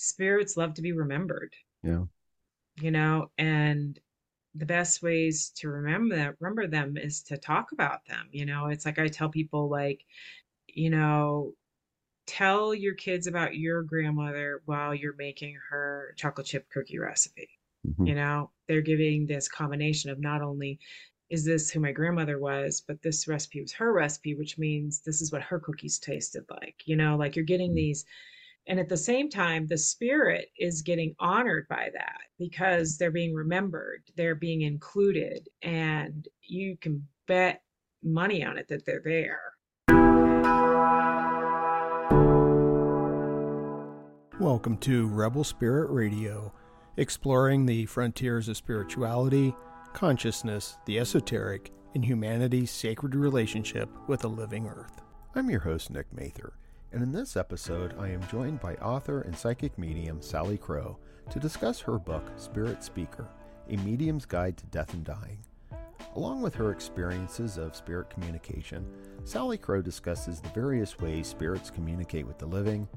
spirits love to be remembered. Yeah. You know, and the best ways to remember that remember them is to talk about them. You know, it's like I tell people like, you know, tell your kids about your grandmother while you're making her chocolate chip cookie recipe. Mm-hmm. You know, they're giving this combination of not only is this who my grandmother was, but this recipe was her recipe, which means this is what her cookies tasted like. You know, like you're getting mm-hmm. these and at the same time, the spirit is getting honored by that because they're being remembered, they're being included, and you can bet money on it that they're there. Welcome to Rebel Spirit Radio, exploring the frontiers of spirituality, consciousness, the esoteric, and humanity's sacred relationship with the living earth. I'm your host, Nick Mather and in this episode, I am joined by author and psychic medium Salicrow to discuss her book, Spirit Speaker A Medium's Guide to Death and Dying. Along with her experiences of spirit communication, Salicrow discusses the various ways spirits communicate with the living,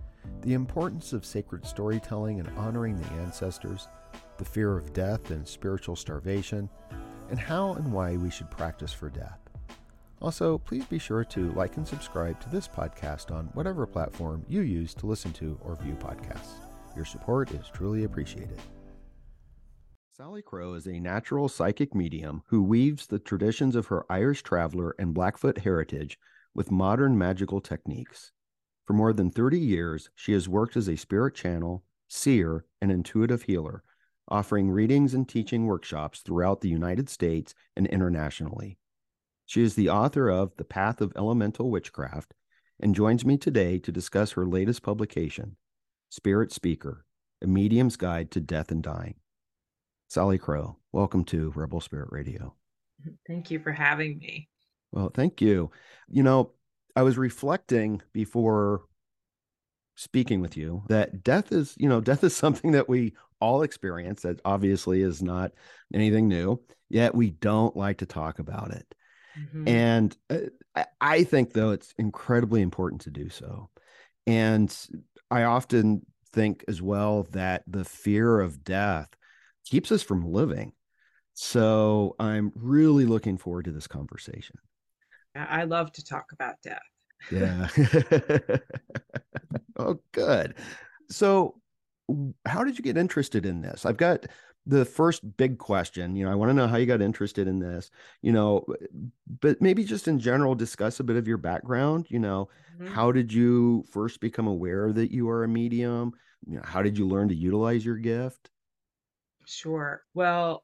the importance of sacred storytelling and honoring the ancestors, the fear of death and spiritual starvation, and how and why we should practice for death. Also, please be sure to like and subscribe to this podcast on whatever platform you use to listen to or view podcasts. Your support is truly appreciated. Salicrow is a natural psychic medium who weaves the traditions of her Irish traveler and Blackfoot heritage with modern magical techniques. For more than 30 years, she has worked as a spirit channel, seer, and intuitive healer, offering readings and teaching workshops throughout the United States and internationally. She is the author of The Path of Elemental Witchcraft and joins me today to discuss her latest publication, Spirit Speaker A Medium's Guide to Death and Dying. Salicrow, welcome to Rebel Spirit Radio. Thank you for having me. Well, thank you. You know, I was reflecting before speaking with you that death is, you know, death is something that we all experience that obviously is not anything new, yet we don't like to talk about it. Mm-hmm. And uh, I think, though, it's incredibly important to do so. And I often think as well that the fear of death keeps us from living. So I'm really looking forward to this conversation. I love to talk about death. Yeah. oh, good. So, how did you get interested in this? I've got the first big question you know i want to know how you got interested in this you know but maybe just in general discuss a bit of your background you know mm-hmm. how did you first become aware that you are a medium? You know how did you learn to utilize your gift? Sure. Well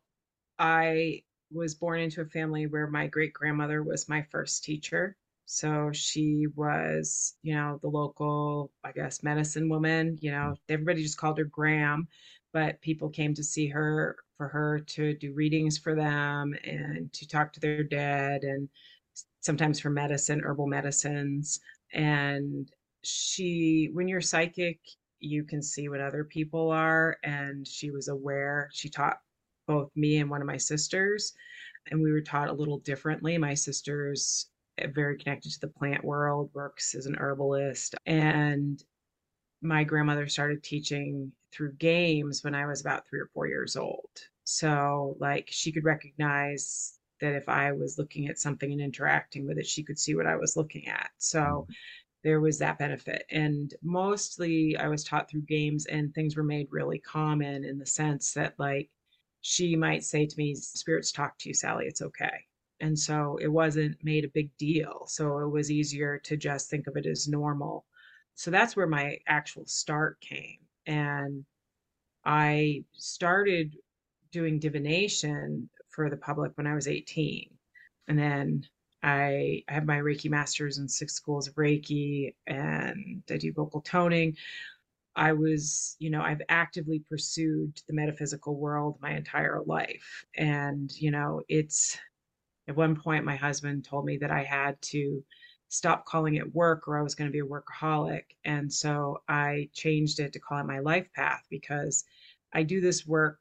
i was born into a family where my great grandmother was my first teacher. So she was you know the local i guess medicine woman you know mm. everybody just called her gram but people came to see her for her to do readings for them and to talk to their dead and sometimes for medicine herbal medicines. And she when you're psychic you can see what other people are and she was aware she taught both me and one of my sisters and we were taught a little differently. My sister's eh, very connected to the plant world works as an herbalist and my grandmother started teaching through games when I was about three or four years old. So, like, she could recognize that if I was looking at something and interacting with it, she could see what I was looking at. So, mm-hmm. there was that benefit. And mostly I was taught through games, and things were made really common in the sense that, like, she might say to me, Spirits talk to you, Sally, it's okay. And so it wasn't made a big deal. So it was easier to just think of it as normal so that's where my actual start came. And I started doing divination for the public when I was 18. And then I, have my Reiki masters in six schools of Reiki and I do vocal toning. I was, you know, I've actively pursued the metaphysical world my entire life. And, you know, it's at one point my husband told me that I had to stop calling it work or I was going to be a workaholic. And so I changed it to call it my life path because I do this work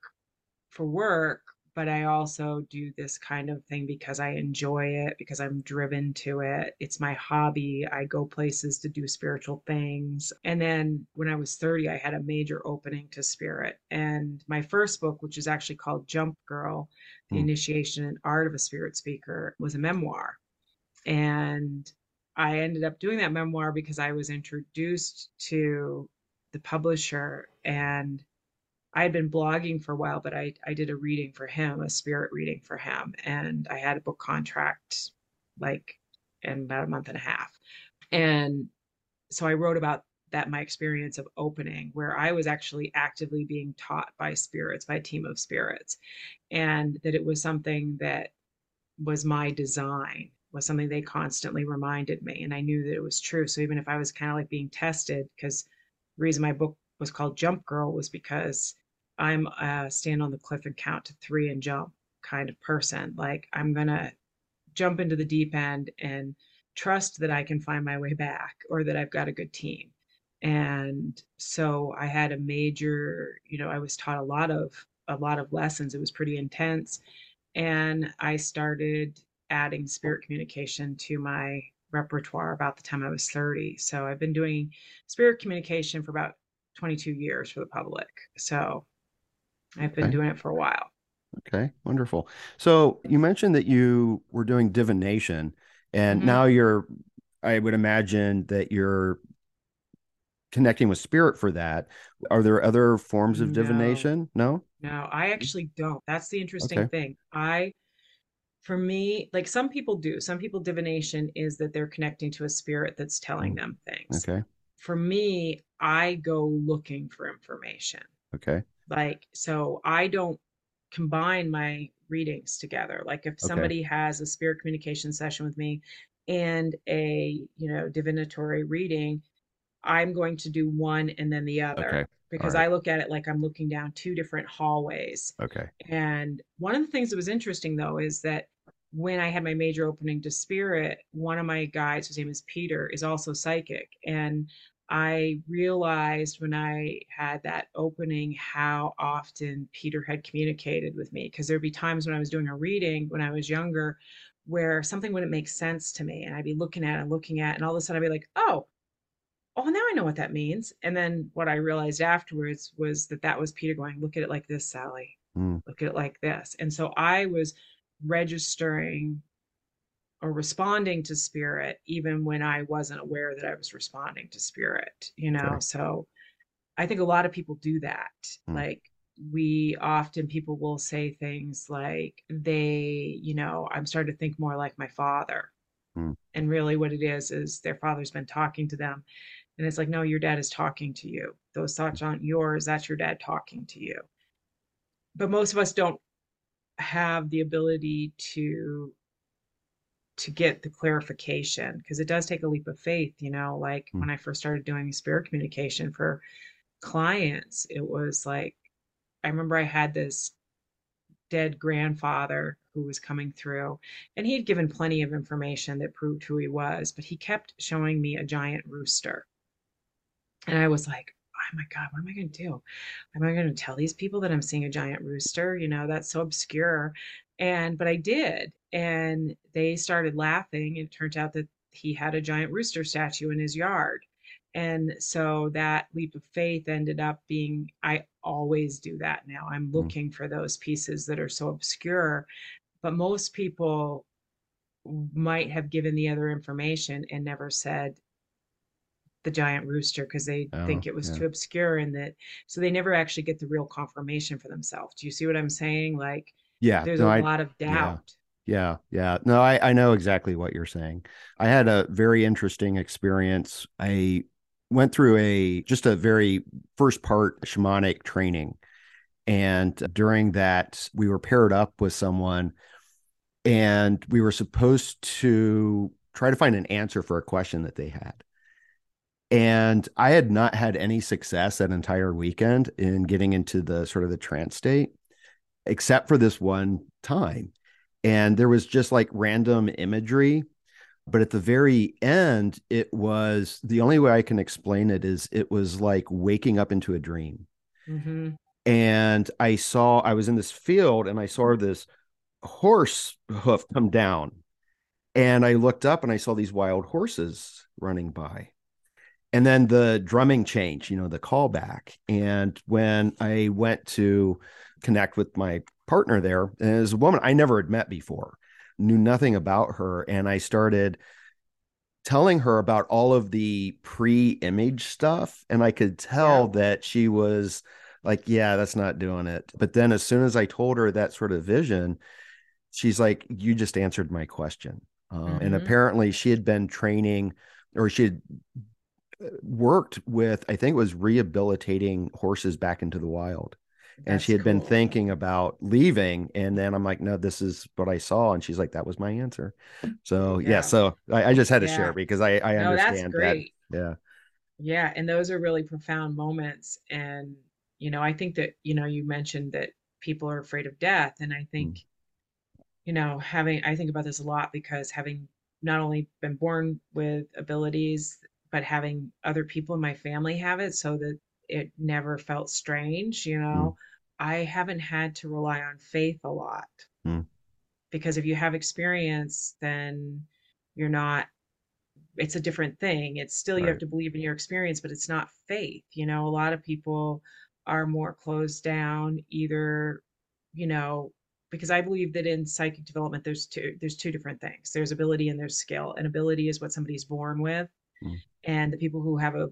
for work, but I also do this kind of thing because I enjoy it, because I'm driven to it. It's my hobby. I go places to do spiritual things. And then when I was 30, I had a major opening to spirit. And my first book, which is actually called Jump Girl The mm. Initiation and Art of a Spirit Speaker, was a memoir. And I ended up doing that memoir because I was introduced to the publisher and I had been blogging for a while, but I, I did a reading for him, a spirit reading for him. And I had a book contract like in about a month and a half. And so I wrote about that my experience of opening where I was actually actively being taught by spirits, by a team of spirits, and that it was something that was my design, was something they constantly reminded me. And I knew that it was true. So even if I was kind of like being tested, because the reason my book was called Jump Girl was because I'm a stand on the cliff and count to three and jump kind of person. Like I'm gonna jump into the deep end and trust that I can find my way back or that I've got a good team. And so I had a major, you know, I was taught a lot of a lot of lessons. It was pretty intense. And I started adding spirit communication to my repertoire about the time I was 30. So I've been doing spirit communication for about 22 years for the public. So I've been okay. doing it for a while. Okay, wonderful. So you mentioned that you were doing divination, and mm-hmm. now you're, I would imagine that you're connecting with spirit for that. Are there other forms of divination? No, no, I actually don't. That's the interesting okay. thing. I, for me, like some people do. Some people divination is that they're connecting to a spirit that's telling mm. them things. Okay. For me, I go looking for information. Okay. Like, so I don't combine my readings together. Like, if somebody okay. has a spirit communication session with me and a, you know, divinatory reading, I'm going to do one and then the other. Okay. Because right. I look at it like I'm looking down two different hallways. Okay. And one of the things that was interesting though is that when I had my major opening to spirit, one of my guides, whose name is Peter, is also psychic. And I realized when I had that opening how often Peter had communicated with me because there'd be times when I was doing a reading when I was younger where something wouldn't make sense to me and I'd be looking at and looking at and all of a sudden I'd be like, "Oh, oh, now I know what that means." And then what I realized afterwards was that that was Peter going, "Look at it like this, Sally. Mm. Look at it like this." And so I was registering or responding to spirit even when I wasn't aware that I was responding to spirit, you know? So I think a lot of people do that. Mm. Like we often people will say things like they, you know, I'm starting to think more like my father. Mm. And really what it is is their father's been talking to them. And it's like, no, your dad is talking to you. Those thoughts aren't yours. That's your dad talking to you. But most of us don't have the ability to to get the clarification because it does take a leap of faith you know like mm. when i first started doing spirit communication for clients it was like i remember i had this dead grandfather who was coming through and he had given plenty of information that proved who he was but he kept showing me a giant rooster and i was like oh my god what am i going to do am i going to tell these people that i'm seeing a giant rooster you know that's so obscure and but i did and they started laughing. It turned out that he had a giant rooster statue in his yard. And so that leap of faith ended up being I always do that now. I'm mm. looking for those pieces that are so obscure. But most people might have given the other information and never said the giant rooster because they oh, think it was yeah. too obscure and that so they never actually get the real confirmation for themselves. Do you see what I'm saying? Like yeah, there's no, a I, lot of doubt. Yeah, yeah. No, I, I know exactly what you're saying. I had a very interesting experience. I went through a just a very first part shamanic training. And during that, we were paired up with someone and we were supposed to try to find an answer for a question that they had. And I had not had any success that entire weekend in getting into the sort of the trance state, except for this one time and there was just like random imagery but at the very end it was the only way i can explain it is it was like waking up into a dream mm-hmm. and I saw I was in this field and I saw this horse hoof come down. And I looked up and I saw these wild horses running by. And then the drumming change, you know, the callback. And when I went to connect with my partner there, and as a woman I never had met before, knew nothing about her. And I started telling her about all of the pre-image stuff. And I could tell yeah. that she was like, yeah, that's not doing it. But then as soon as I told her that sort of vision, she's like, you just answered my question. Um, mm-hmm. And apparently she had been training or she had worked with, I think it was rehabilitating horses back into the wild. That's and she had cool. been thinking about leaving. And then I'm like, no, this is what I saw. And she's like, that was my answer. So yeah, yeah so I, I, just had to yeah. share because I, I no, understand that. Yeah. Yeah. And those are really profound moments. And, you know, I think that, you know, you mentioned that people are afraid of death. And I think, mm you know, having, I think about this a lot because having not only been born with abilities, but having other people in my family have it so that it never felt strange, you know, mm. I haven't had to rely on faith a lot. Mm. Because if you have experience, then you're not it's a different thing. It's still right. you have to believe in your experience, but it's not faith. You know, a lot of people are more closed down, either, you know, because I believe that in psychic development there's two there's two different things. There's ability and there's skill. And ability is what somebody's born with. Mm. And the people who have a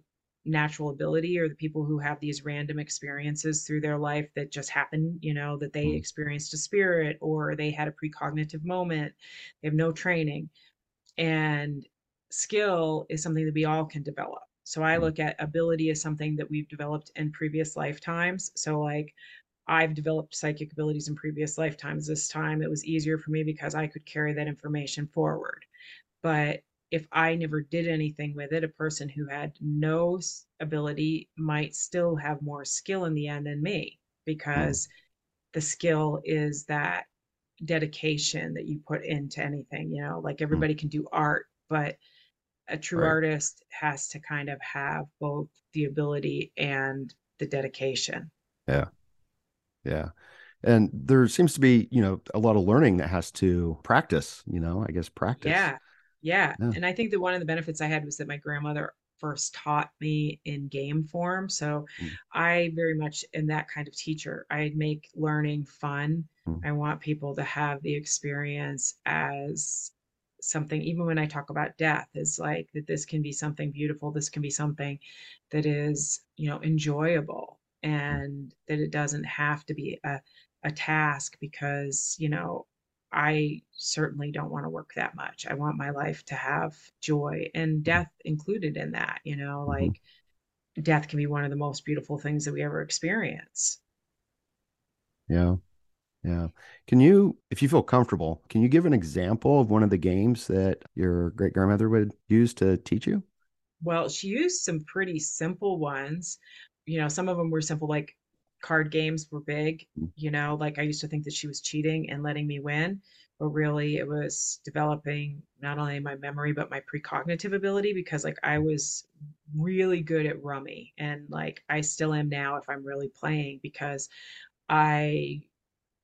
natural ability or the people who have these random experiences through their life that just happen, you know, that they mm. experienced a spirit or they had a precognitive moment. They have no training. And skill is something that we all can develop. So I mm. look at ability as something that we've developed in previous lifetimes. So like I've developed psychic abilities in previous lifetimes. This time it was easier for me because I could carry that information forward. But if I never did anything with it, a person who had no ability might still have more skill in the end than me hmm. because the skill is that dedication that you put into anything. You know, like hmm. everybody can do art, but a true right. artist has to kind of have both the ability and the dedication. Yeah. Yeah. And there seems to be, you know, a lot of learning that has to practice, you know, I guess practice. Yeah. Yeah. And I think that one of the benefits I had was that my grandmother first taught me in game form. So mm. I very much am that kind of teacher. I make learning fun. Mm. I want people to have the experience as something even when i talk about death is like that this can be something beautiful this can be something that is you know enjoyable and that it doesn't have to be a, a task because you know i certainly don't want to work that much. I want my life to have joy and death included in that you know mm-hmm. like death can be one of the most beautiful things that we ever experience. Yeah. Yeah. Can you if you feel comfortable can you give an example of one of the games that your great grandmother would use to teach you? Well she used some pretty simple ones. You know, some of them were simple, like card games were big, mm. you know, like I used to think that she was cheating and letting me win, but really it was developing not only my memory, but my precognitive ability because like I was really good at rummy and like I still am now if I'm really playing because I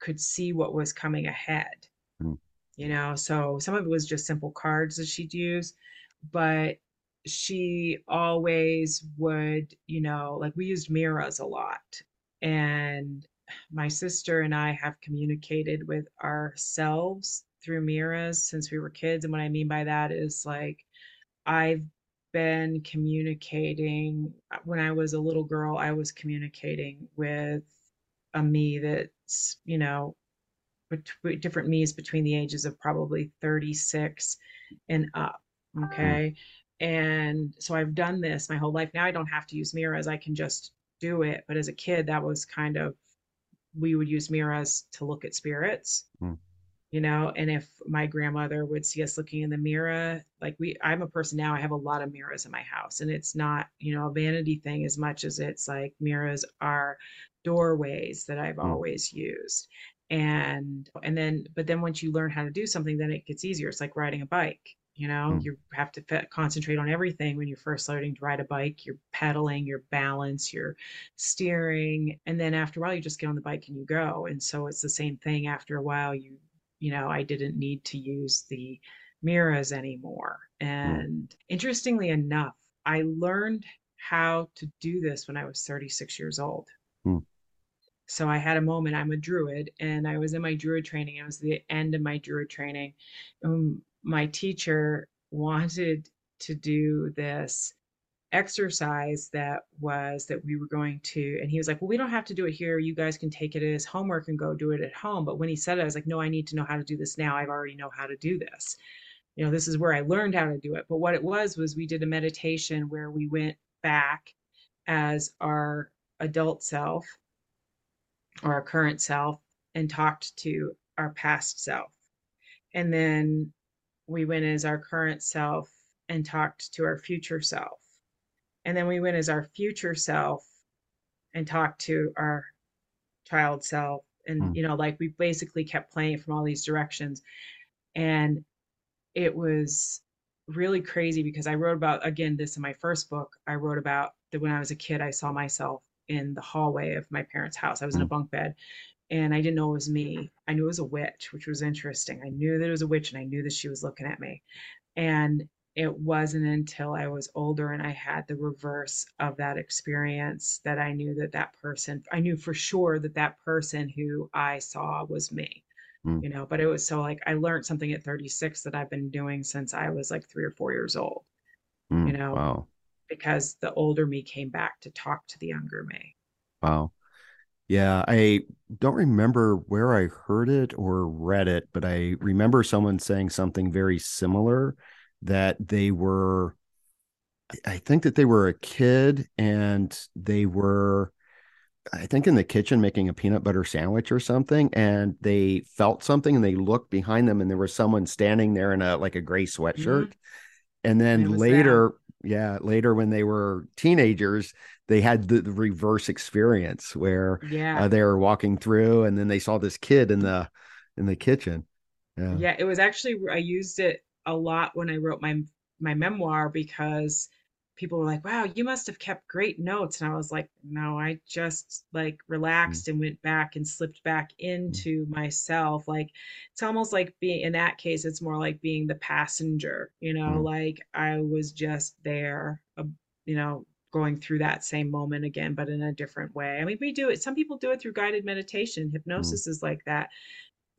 could see what was coming ahead. Mm. You know, so some of it was just simple cards that she'd use, but she always would, you know, like we used mirrors a lot. And my sister and I have communicated with ourselves through mirrors since we were kids. And what I mean by that is like I've been communicating when I was a little girl, I was communicating with a me that's, you know, between different me's between the ages of probably 36 and up. Mm. Okay. And so I've done this my whole life. Now I don't have to use mirrors. I can just do it. But as a kid, that was kind of, we would use mirrors to look at spirits. Mm. You know, and if my grandmother would see us looking in the mirror, like we, I'm a person now, I have a lot of mirrors in my house, and it's not, you know, a vanity thing as much as it's like mirrors are doorways that I've mm. always used and and then but then once you learn how to do something then it gets easier it's like riding a bike You know, Mm. you have to fe- concentrate on everything when you're first learning to ride a bike. You're pedaling, your balance, your steering, and then after a while, you just get on the bike and you go. And so it's the same thing. After a while, you, you know, I didn't need to use the mirrors anymore. Mm. And interestingly enough, I learned how to do this when I was 36 years old. Mm. So I had a moment. I'm a druid, and I was in my druid training. It was the end of my druid training. Um, my teacher wanted to do this exercise that was that we were going to and he was like well we don't have to do it here. You guys can take it as homework and go do it at home. But when he said it i was like no i need to know how to do this now. I've already know how to do this. You know this is where i learned how to do it. But what it was was we did a meditation where we went back as our adult self or our current self and talked to our past self. And then we went as our current self and talked to our future self. And then we went as our future self and talked to our child self. And, Hmm. you know, like we basically kept playing from all these directions. And it was really crazy because I wrote about, again, this in my first book. I wrote about that when I was a kid, I saw myself in the hallway of my parents' house. I was in a Hmm. bunk bed and I didn't know it was me. I knew it was a witch, which was interesting. I knew that it was a witch and I knew that she was looking at me. And it wasn't until I was older and I had the reverse of that experience that I knew that that person, I knew for sure that that person who I saw was me, Mm. you know, but it was so like I learned something at 36 that I've been doing since I was like three or four years old, Mm. you know, Wow. because the older me came back to talk to the younger me. Wow. Yeah, I don't remember where I heard it or read it, but I remember someone saying something very similar that they were, I- think that they were a kid and they were, I think in the kitchen making a peanut butter sandwich or something, and they felt something and they looked behind them and there was someone standing there in a like a gray sweatshirt. And then later, yeah, later when they were teenagers, they had the, the reverse experience where Yeah. uh, they were walking through and then they saw this kid in the in the kitchen yeah Yeah, it was actually I used it a lot when I wrote my my memoir because people were like, "Wow, you must have kept great notes." And I was like, "No, I just like relaxed and went back and slipped back into myself. Like it's almost like being in that case, it's more like being the passenger, you know, Mm. like I was just there, uh, you know, going through that same moment again, but in a different way. I mean, we do it. Some people do it through guided meditation. Mm. Hypnosis is like that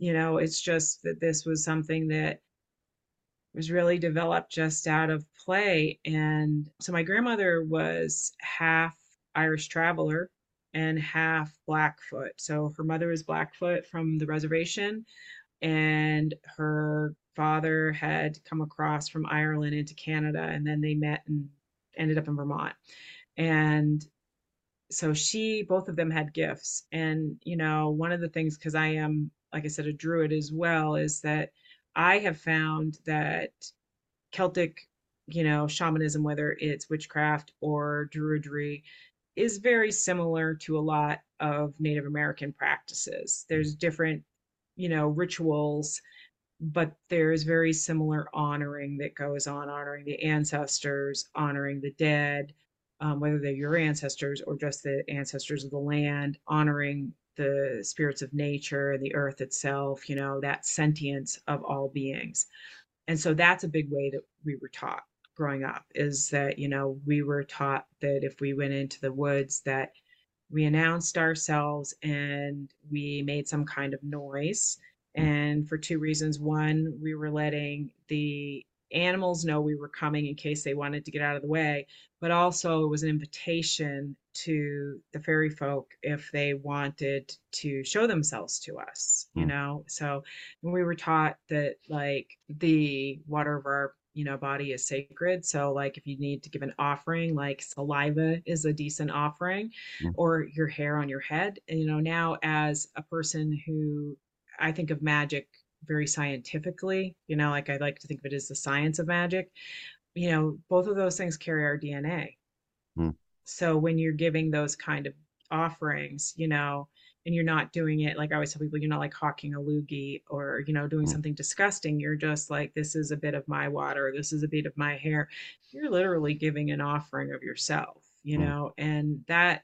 you know it's just that this was something that was really developed just out of play and so my grandmother was half irish traveler and half blackfoot so her mother was blackfoot from the reservation and her father had come across from ireland into canada and then they met and ended up in vermont. And so she both of them had gifts. And you know one of the things because i am like i said a druid as well is that i have found that celtic you know shamanism whether it's witchcraft or druidry is very similar to a lot of native american practices. There's different you know rituals but there's very similar honoring that goes on honoring the ancestors honoring the dead um, whether they're your ancestors or just the ancestors of the land, honoring the spirits of nature, and the earth itself, you know, that sentience of all beings. And so that's a big way that we were taught growing up is that, you know, we were taught that if we went into the woods, that we announced ourselves and we made some kind of noise. And for two reasons. One, we were letting the animals know we were coming in case they wanted to get out of the way but also it was an invitation to the fairy folk if they wanted to show themselves to us you Hmm. know so we were taught that like the water of our you know body is sacred so like if you need to give an offering like saliva is a decent offering Hmm. or your hair on your head and you know now as a person who i think of magic very scientifically you know like i like to think of it as the science of magic you know, both of those things carry our DNA. Hmm. So when you're giving those kind of offerings, you know, and you're not doing it like I always tell people, you're not like hawking a loogie or, you know, doing mm. something disgusting. You're just like, this is a bit of my water, this is a bit of my hair. You're literally giving an offering of yourself, you mm. know, and that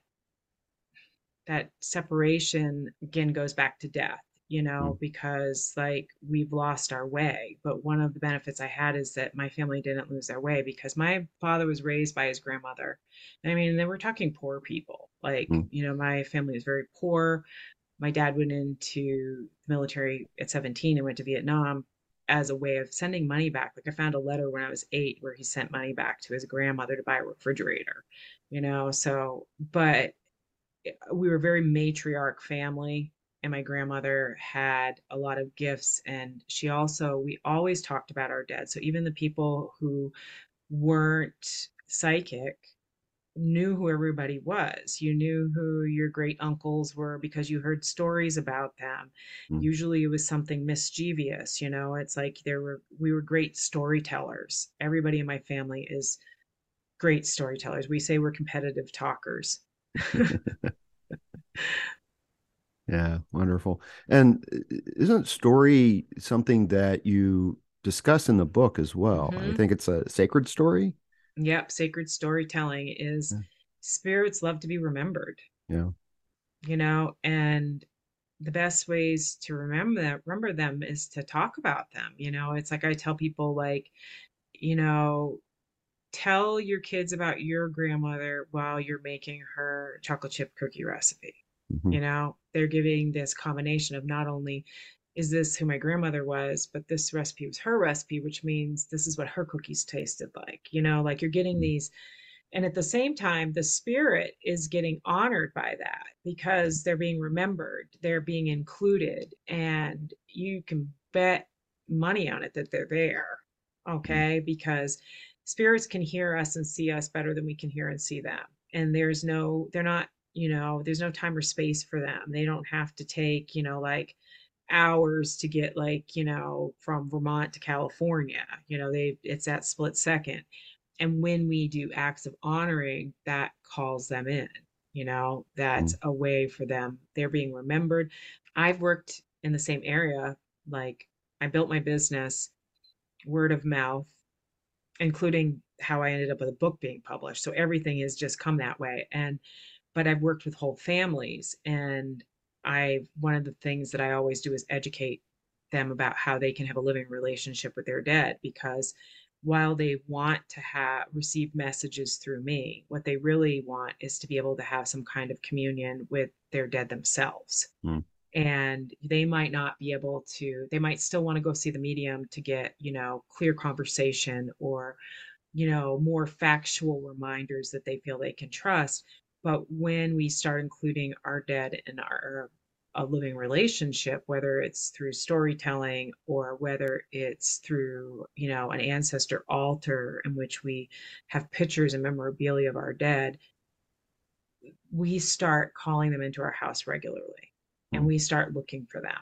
that separation again goes back to death you know, mm. because like we've lost our way. But one of the benefits I had is that my family didn't lose their way because my father was raised by his grandmother. I mean, they were talking poor people. Like, mm. you know, my family was very poor. My dad went into the military at 17 and went to Vietnam as a way of sending money back. Like I found a letter when I was eight where he sent money back to his grandmother to buy a refrigerator, you know. So, but eh, we were a very matriarch family and my grandmother had a lot of gifts and she also we always talked about our dead so even the people who weren't psychic knew who everybody was. You knew who your great uncles were because you heard stories about them. Mm. usually it was something mischievous you know? It's like there were we were great storytellers. Everybody in my family is great storytellers. We say we're competitive talkers Yeah, wonderful. And isn't story something that you discuss in the book as well? Mm-hmm. I think it's a sacred story. Yep, sacred storytelling is yeah. spirits love to be remembered. Yeah. You know, and the best ways to remember remember them is to talk about them. You know, it's like I tell people like, you know, tell your kids about your grandmother while you're making her chocolate chip cookie recipe Mm-hmm. You know, they're giving this combination of not only is this who my grandmother was, but this recipe was her recipe, which means this is what her cookies tasted like. You know, like you're getting mm-hmm. these. And at the same time, the spirit is getting honored by that because they're being remembered, they're being included, and you can bet money on it that they're there. Mm-hmm. Okay. Because spirits can hear us and see us better than we can hear and see them. And there's no, they're not you know there's no time or space for them. They don't have to take you know like hours to get like you know from vermont to california you know they it's that split second. And when we do acts of honoring that calls them in you know that's mm. a way for them they're being remembered. I've worked in the same area like i built my business word of mouth including how i ended up with a book being published. So everything has just come that way. And but I've worked with whole families and I one of the things that I always do is educate them about how they can have a living relationship with their dead because while they want to have receive messages through me what they really want is to be able to have some kind of communion with their dead themselves mm. and they might not be able to they might still want to go see the medium to get you know clear conversation or you know more factual reminders that they feel they can trust but when we start including our dead in our a living relationship, whether it's through storytelling or whether it's through, you know, an ancestor altar in which we have pictures and memorabilia of our dead, we start calling them into our house regularly and we start looking for them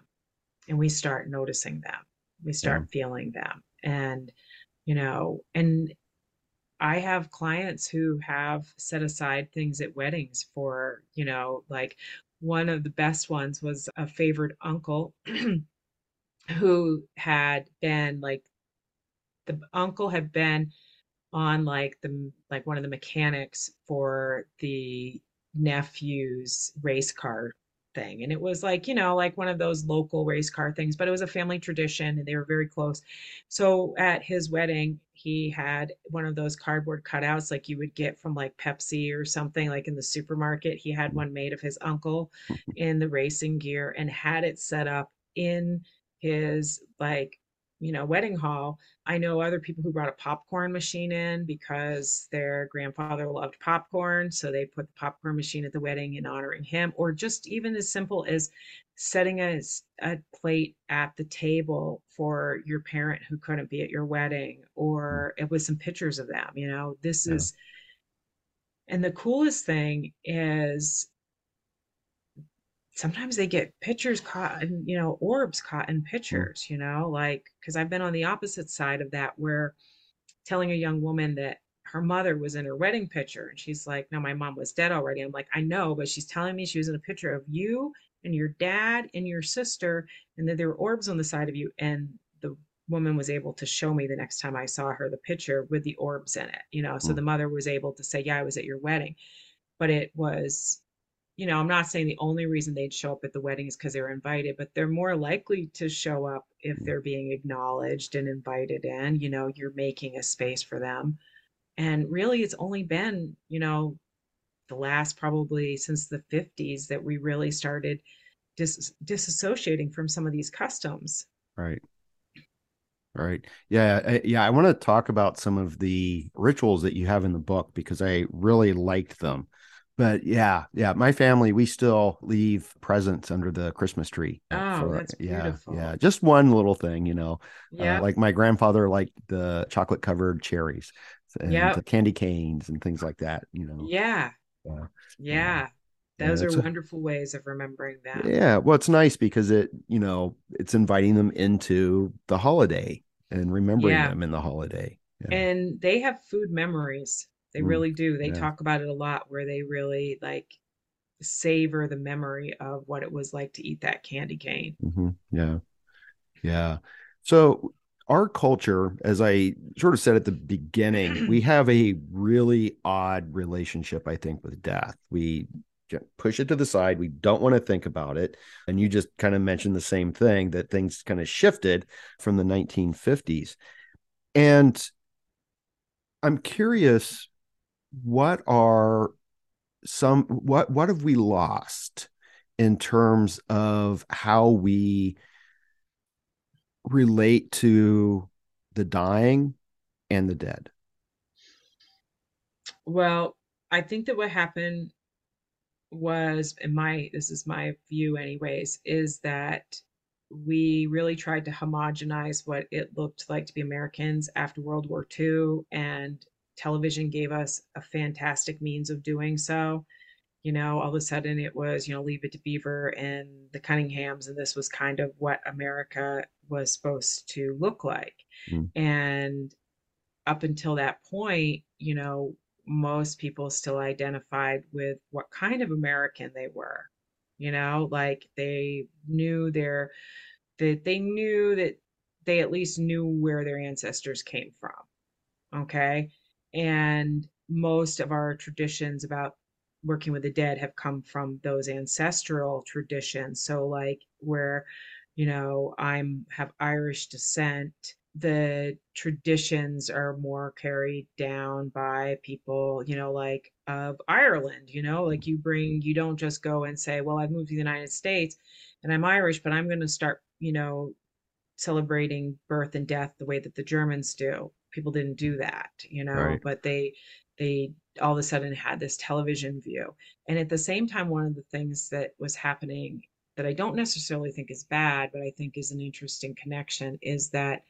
and we start noticing them. We start yeah. feeling them. And, you know, and I have clients who have set aside things at weddings for, you know, like one of the best ones was a favored uncle who had been like the uncle had been on like the like one of the mechanics for the nephew's race car thing and it was like you know like one of those local race car things but it was a family tradition and they were very close so at his wedding he had one of those cardboard cutouts like you would get from like Pepsi or something like in the supermarket. He had one made of his uncle in the racing gear and had it set up in his like you know wedding hall i know other people who brought a popcorn machine in because their grandfather loved popcorn so they put the popcorn machine at the wedding in honoring him or just even as simple as setting a, a plate at the table for your parent who couldn't be at your wedding or it was some pictures of them you know this yeah. is and the coolest thing is sometimes they get pictures caught and you know orbs caught in pictures you know like because i've been on the opposite side of that where telling a young woman that her mother was in her wedding picture. And she's like, No, my mom was dead already. I'm like, I know, but she's telling me she was in a picture of you and your dad and your sister, and that there were orbs on the side of you. And the woman was able to show me the next time I saw her the picture with the orbs in it, you know. So mm. the mother was able to say, Yeah, I was at your wedding. But it was, you know, I'm not saying the only reason they'd show up at the wedding is because they were invited, but they're more likely to show up if mm. they're being acknowledged and invited in. You know, you're making a space for them. And really, it's only been, you know, the last probably since the 50s that we really started dis- disassociating from some of these customs. Right. Right. Yeah. I, yeah. I want to talk about some of the rituals that you have in the book because I really liked them. But yeah, yeah, my family we still leave presents under the Christmas tree. Oh, for, that's beautiful. Yeah, yeah, just one little thing, you know. Yeah. Uh, like my grandfather liked the chocolate covered cherries and yep. candy canes and things like that, you know. Yeah. Yeah. yeah. Those yeah, are wonderful a, ways of remembering that. Yeah. Well, it's nice because it, you know, it's inviting them into the holiday and remembering yeah. them in the holiday. Yeah. And they have food memories. They mm. really do. They talk about it a lot where they really like savor the memory of what it was like to eat that candy cane. Mm-hmm. Yeah. Yeah. So our culture, as I sort of said at the beginning, we have a really odd relationship, I think, with death. We push it to the side. We don't want to think about it. And you just kind of mentioned the same thing that things kind of shifted from the 1950s. And I'm curious what are some what what have we lost in terms of how we relate to the dying and the dead? Well, I think that what happened was, in my this is my view, anyways, is that we really tried to homogenize what it looked like to be Americans after World War II, and television gave us a fantastic means of doing so you know, all of a sudden it was, you know, Leave It to Beaver and the Cunninghams, and this was kind of what America was supposed to look like. Mm. And up until that point, you know, most people still identified with what kind of American they were. You know, like they knew their that they knew that they at least knew where their ancestors came from. Okay. And most of our traditions about working with the dead have come from those ancestral traditions. So like where, you know, I'm have Irish descent, the traditions are more carried down by people, you know, like of Ireland, you know, like you bring you don't just go and say, well, I've moved to the United States and I'm Irish, but I'm going to start, you know, celebrating birth and death the way that the Germans do. People didn't do that, you know, right. but they they all of a sudden had this television view. And at the same time, one of the things that was happening that I don't necessarily think is bad, but I think is an interesting connection is that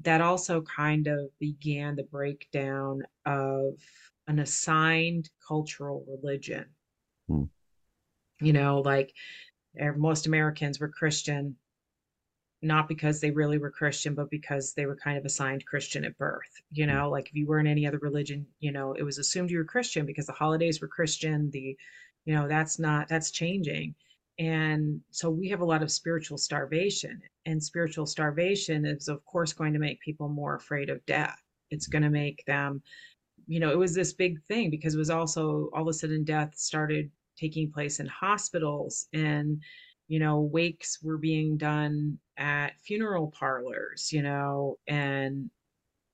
that also kind of began the breakdown of an assigned cultural religion. Hmm. You know, like most Americans were Christian not because they really were Christian, but because they were kind of assigned Christian at birth. You mm-hmm. know, like if you were in any other religion, you know, it was assumed you were Christian because the holidays were Christian. The, you know, that's not, that's changing. And so we have a lot of spiritual starvation. And spiritual starvation is, of course, going to make people more afraid of death. It's going to make them, you know, it was this big thing because it was also all of a sudden death started taking place in hospitals and you know, wakes were being done at funeral parlors, you know, and,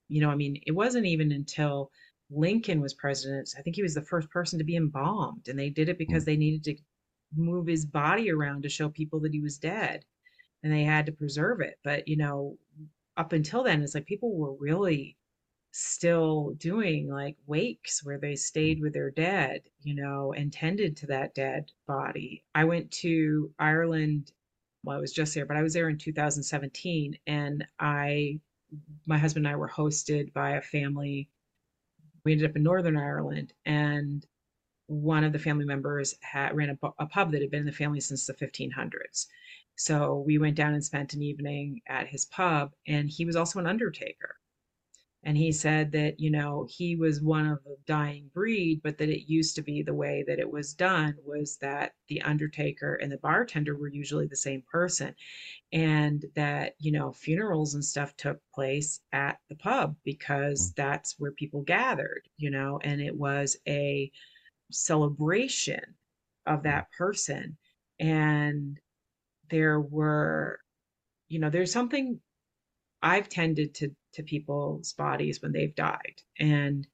you know, I mean, it wasn't even until Lincoln was president, I think he was the first person to be embalmed, and they did it because mm. they needed to move his body around to show people that he was dead and they had to preserve it. But, you know, up until then, it's like people were really still doing like wakes where they mm. stayed with their dead, you know, and tended to that dead body. I went to Ireland. Well, I was just there, but I was there in 2017, and I, my husband and I were hosted by a family. We ended up in Northern Ireland, and one of the family members had ran a, a pub that had been in the family since the 1500s. So we went down and spent an evening at his pub, and he was also an undertaker And he said that, you know, he was one of the dying breed, but that it used to be the way that it was done was that the undertaker and the bartender were usually the same person. And that, you know, funerals and stuff took place at the pub because mm. that's where people gathered, you know, and it was a celebration of mm. that person. And there were, you know, there's something I've tended to to people's bodies when they've died. And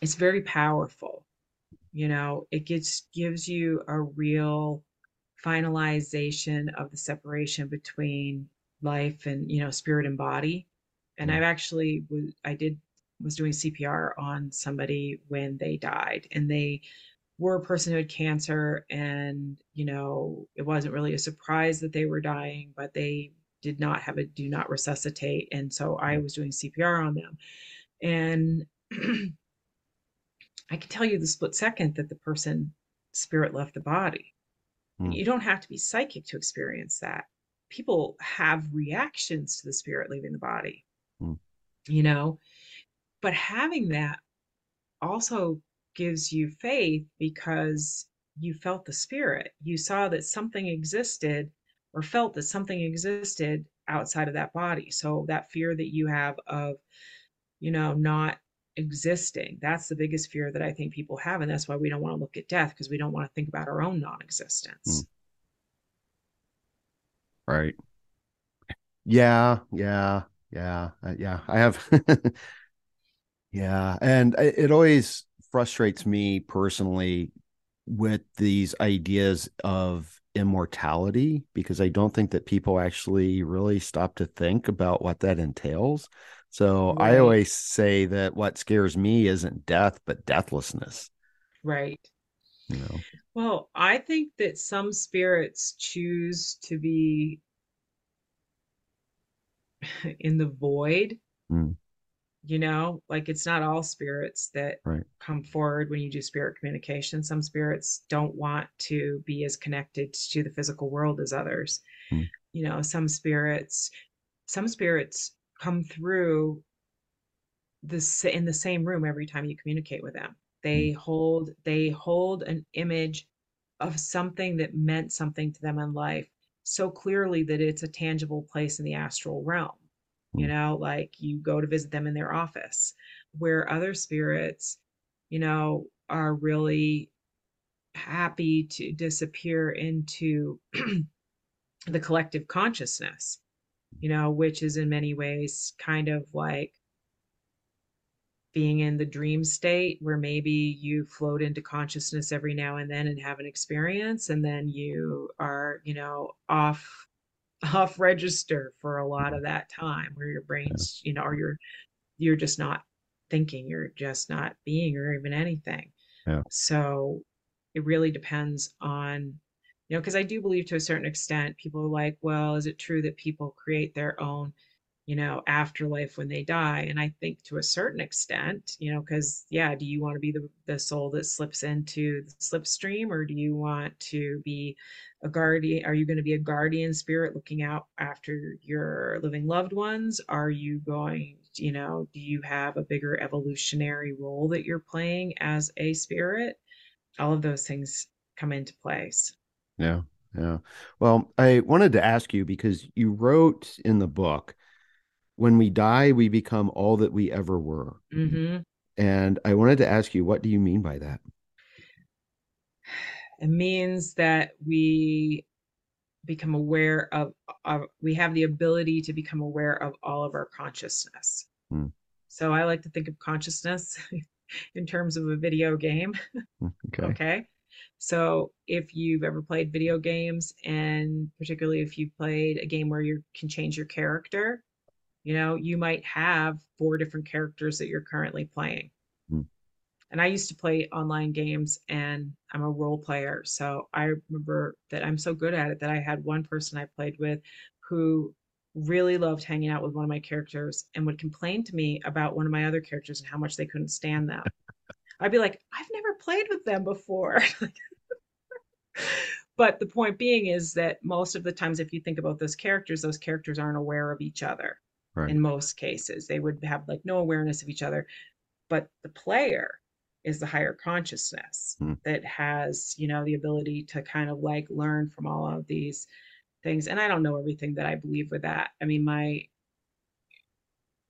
it's very powerful. You know, it gets gives you a real finalization of the separation between life and, you know, spirit and body. And mm-hmm. I've actually was I did was doing CPR on somebody when they died and they were a person who had cancer and you know it wasn't really a surprise that they were dying but they did not have a do not resuscitate. And so I was doing CPR on them. And I can tell you the split second that the person spirit left the body. Mm. You don't have to be psychic to experience that. People have reactions to the spirit leaving the body, mm. you know, but having that also gives you faith because you felt the spirit. You saw that something existed or felt that something existed outside of that body. So that fear that you have of, you know, not existing, that's the biggest fear that I think people have. And that's why we don't want to look at death because we don't want to think about our own non existence. Mm. Right. Yeah. Yeah. Yeah. Uh, yeah. I have. yeah. And it always frustrates me personally with these ideas of immortality because I don't think that people actually really stop to think about what that entails. So right. I always say that what scares me isn't death, but deathlessness. Right. You know. Well, I think that some spirits choose to be in the void mm you know like it's not all spirits that right. come forward when you do spirit communication some spirits don't want to be as connected to the physical world as others hmm. you know some spirits some spirits come through this in the same room every time you communicate with them they hmm. hold they hold an image of something that meant something to them in life so clearly that it's a tangible place in the astral realm you mm. know like you go to visit them in their office where other spirits you know are really happy to disappear into the collective consciousness you know which is in many ways kind of like being in the dream state where maybe you float into consciousness every now and then and have an experience and then you are you know off off register for a lot mm-hmm. of that time where your brain's you know or you're you're just not thinking you're just not being or even anything. Yeah. so it really depends on you know because i do believe to a certain extent people are like well is it true that people create their own you know, afterlife when they die. And I think to a certain extent, you know, because yeah, do you want to be the, the soul that slips into the slipstream or do you want to be a guardian? Are you going to be a guardian spirit looking out after your living loved ones? Are you going, you know, do you have a bigger evolutionary role that you're playing as a spirit? All of those things come into place. Yeah. Yeah. Well, I wanted to ask you because you wrote in the book when we die, we become all that we ever were. Mm-hmm. And I wanted to ask you, what do you mean by that? It means that we become aware of, of we have the ability to become aware of all of our consciousness. Mm. So I like to think of consciousness in terms of a video game. Hmm, okay. okay. So if you've ever played video games and particularly if you've played a game where you can change your character, you know, you might have four different characters that you're currently playing. Mm. And I used to play online games and I'm a role player. So I remember that I'm so good at it that I had one person I played with who really loved hanging out with one of my characters and would complain to me about one of my other characters and how much they couldn't stand them. I'd be like, I've never played with them before. but the point being is that most of the times, if you think about those characters, those characters aren't aware of each other. Right. in most cases. They would have like no awareness of each other. But the player is the higher consciousness mm. that has, you know, the ability to kind of like learn from all of these things. And I don't know everything that I believe with that. I mean, my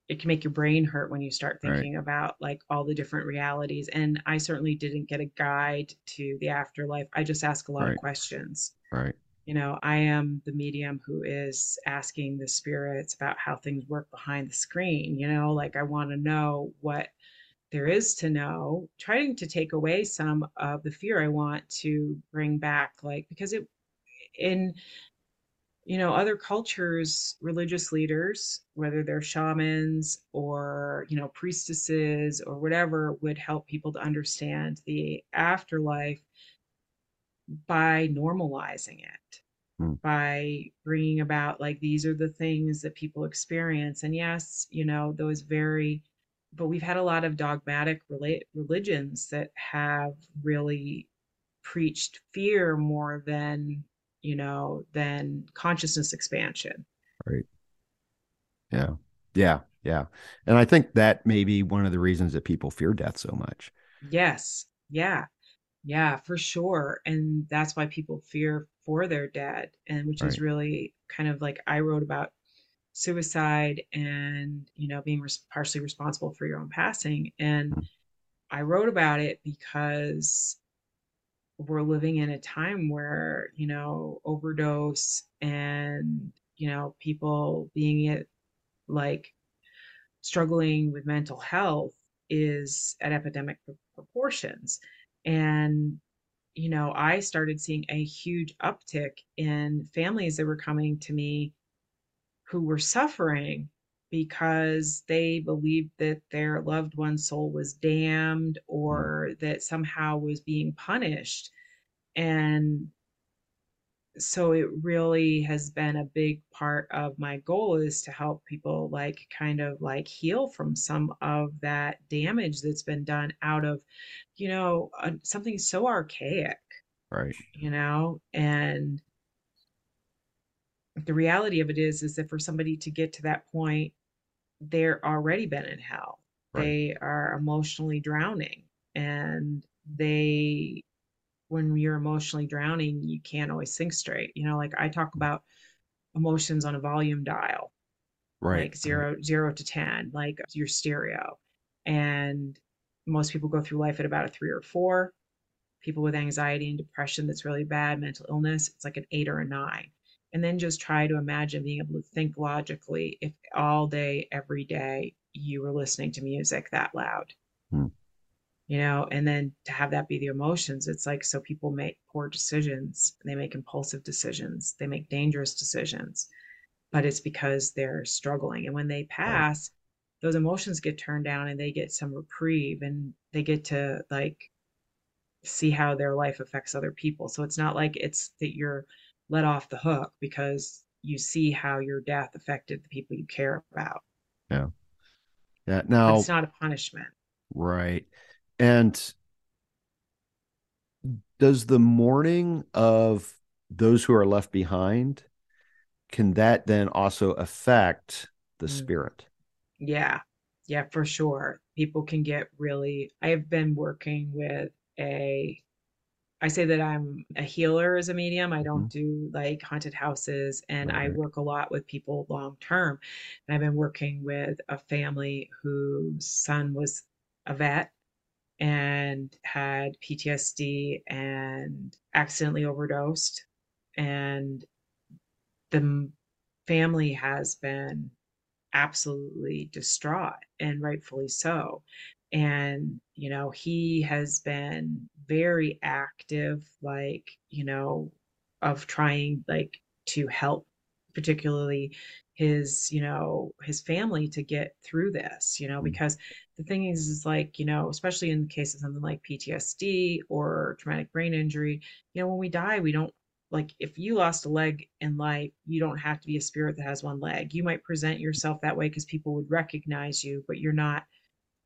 it can make your brain hurt when you start thinking right. about like all the different realities. And I certainly didn't get a guide to the afterlife. I just ask a lot right. of questions. Right. You know, I am the medium who is asking the spirits about how things work behind the screen. You know, like I want to know what there is to know, trying to take away some of the fear I want to bring back, like, because it, in you know other cultures religious leaders whether they're shamans or you know priestesses or whatever would help people to understand the afterlife by normalizing it mm. by bringing about like these are the things that people experience and yes you know those very but we've had a lot of dogmatic religions that have really preached fear more than you know, than consciousness expansion. Right. Yeah. Yeah. Yeah. And I think that may be one of the reasons that people fear death so much. Yes. Yeah. Yeah, for sure. And that's why people fear for their dad, And which right. is really kind of like I wrote about suicide and, you know, being res- partially responsible for your own passing. And mm-hmm. I wrote about it because we're living in a time where you know overdose and you know people being it like struggling with mental health is at epidemic proportions and you know i started seeing a huge uptick in families that were coming to me who were suffering because they believed that their loved one's soul was damned mm. or that somehow was being punished. And so it really has been a big part of my goal is to help people like kind of like heal from some of that damage that's been done out of you know uh, something so archaic right you know and the reality of it is is that for somebody to get to that point they're already been in hell. Right. They are emotionally drowning and they when you're emotionally drowning, you can't always think straight. You know, like I talk about emotions on a volume dial. Right. Like zero, zero to ten, like your stereo. And most people go through life at about a three or four. People with anxiety and depression that's really bad, mental illness, it's like an eight or a nine and then just try to imagine being able to think logically if all day every day you were listening to music that loud hmm. You know and then to have that be the emotions it's like so people make poor decisions they make impulsive decisions they make dangerous decisions but it's because they're struggling and when they pass right. those emotions get turned down and they get some reprieve and they get to like see how their life affects other people so it's not like it's that you're let off the hook because you see how your death affected the people you care about. Yeah. Yeah. Now but it's not a punishment. Right. And does the mourning of those who are left behind can that then also affect the mm. spirit? Yeah. Yeah, for sure. People can get really I have been working with a I say that I'm a healer as a medium. I don't mm-hmm. do like haunted houses and right. I work a lot with people long term. And I've been working with a family whose son was a vet and had PTSD and accidentally overdosed. And the family has been absolutely distraught and rightfully so and you know he has been very active like you know of trying like to help particularly his you know his family to get through this you know mm. because the thing is is like you know especially in the case of something like PTSD or traumatic brain injury you know when we die we don't like if you lost a leg in life you don't have to be a spirit that has one leg you might present yourself that way because people would recognize you but you're not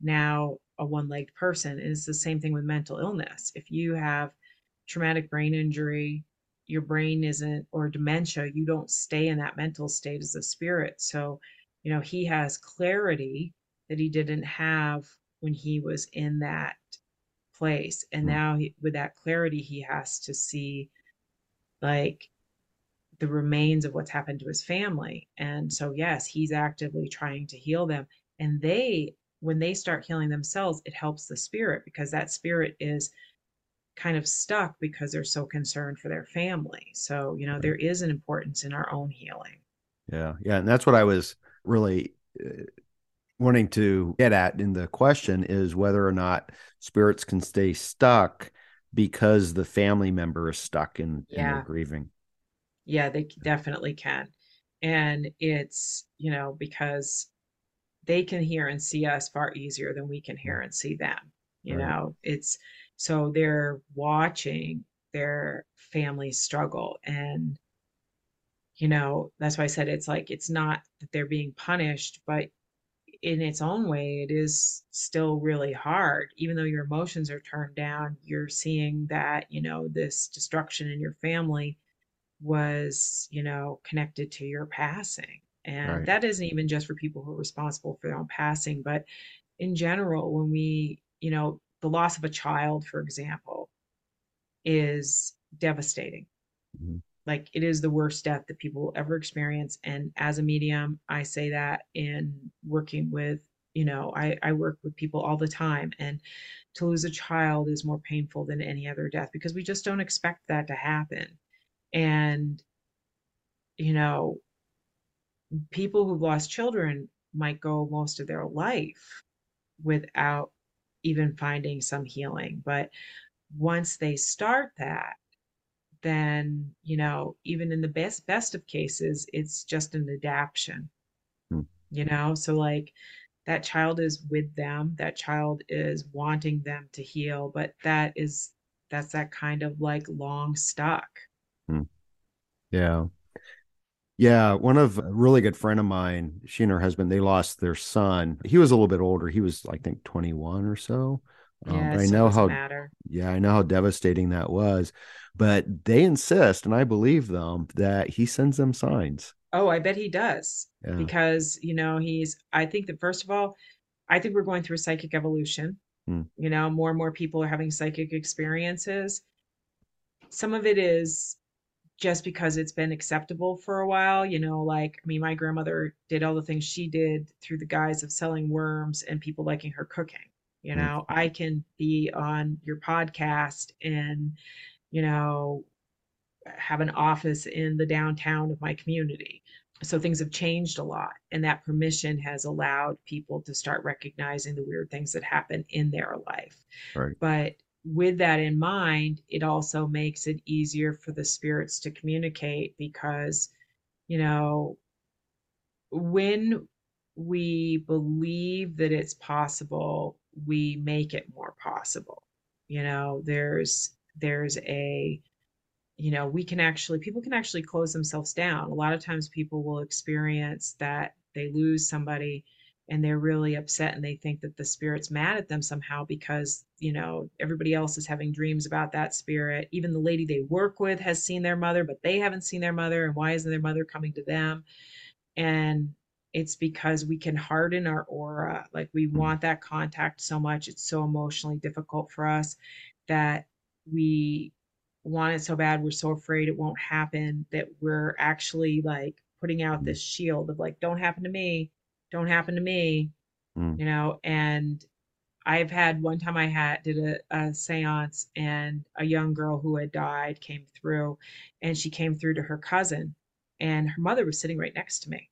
now a one legged person. And it's the same thing with mental illness. If you have traumatic brain injury, your brain isn't, or dementia, you don't stay in that mental state as a spirit. So you know, he has clarity that he didn't have when he was in that place. And Mm. now he, with that clarity, he has to see like the remains of what's happened to his family. And so, yes, he's actively trying to heal them. And they, when they start healing themselves, it helps the spirit because that spirit is kind of stuck because they're so concerned for their family. So, you know, there is an importance in our own healing. Yeah, yeah, and that's what I was really uh, wanting to get at in the question is whether or not spirits can stay stuck because the family member is stuck in, in their Yeah. grieving. Yeah, they definitely can. And it's, you know, because they can hear and see us far easier than we can hear and see them. You Right. know, it's so they're watching their family struggle. And, you know, that's why I said it's like, it's not that they're being punished, but in its own way, it is still really hard. Even though your emotions are turned down, you're seeing that, you know, this destruction in your family was, you know, connected to your passing. And Right. that isn't even just for people who are responsible for their own passing, but in general, when we, you know, the loss of a child, for example, is devastating. Mhm. Like it is the worst death that people will ever experience. And as a medium, I say that in working with, you know, I, I work with people all the time. And to lose a child is more painful than any other death because we just don't expect that to happen. And, you know, people who've lost children might go most of their life without even finding some healing. But once they start that, then, you know, even in the best best of cases, it's just an adaptation. Hmm. You know, so like that child is with them, that child is wanting them to heal, but that is that's that kind of like long stuck. Yeah. Yeah, one of a really good friend of mine, she and her husband, they lost their son. He was a little bit older. He was, I think, 21 or so. Um, Yeah, but I know how, matter. yeah, I know how devastating that was. But they insist, and I believe them, that he sends them signs. Oh, I bet he does. Yeah. Because, you know, he's, I think that first of all, I think we're going through a psychic evolution. Hmm. You know, more and more people are having psychic experiences. Some of it is just because it's been acceptable for a while, you know, like, I mean, my grandmother did all the things she did through the guise of selling worms and people liking her cooking. You Hmm. know, I can be on your podcast and, you know, have an office in the downtown of my community. So things have changed a lot, and that permission has allowed people to start recognizing the weird things that happen in their life. Right. But with that in mind, it also makes it easier for the spirits to communicate because, you know, when we believe that it's possible, we make it more possible. You know, there's there's a you know, we can actually, people can actually close themselves down. A lot of times people will experience that they lose somebody and they're really upset and they think that the spirit's mad at them somehow because, you know, everybody else is having dreams about that spirit. Even the lady they work with has seen their mother, but they haven't seen their mother. And why isn't their mother coming to them? And it's because we can harden our aura. Like we want that contact so much. It's so emotionally difficult for us that we want it so bad we're so afraid it won't happen that we're actually like putting out this shield of like don't happen to me. Don't happen to me. Mm. you know and i've had one time i had did a, a seance and a young girl who had died came through and she came through to her cousin and her mother was sitting right next to me.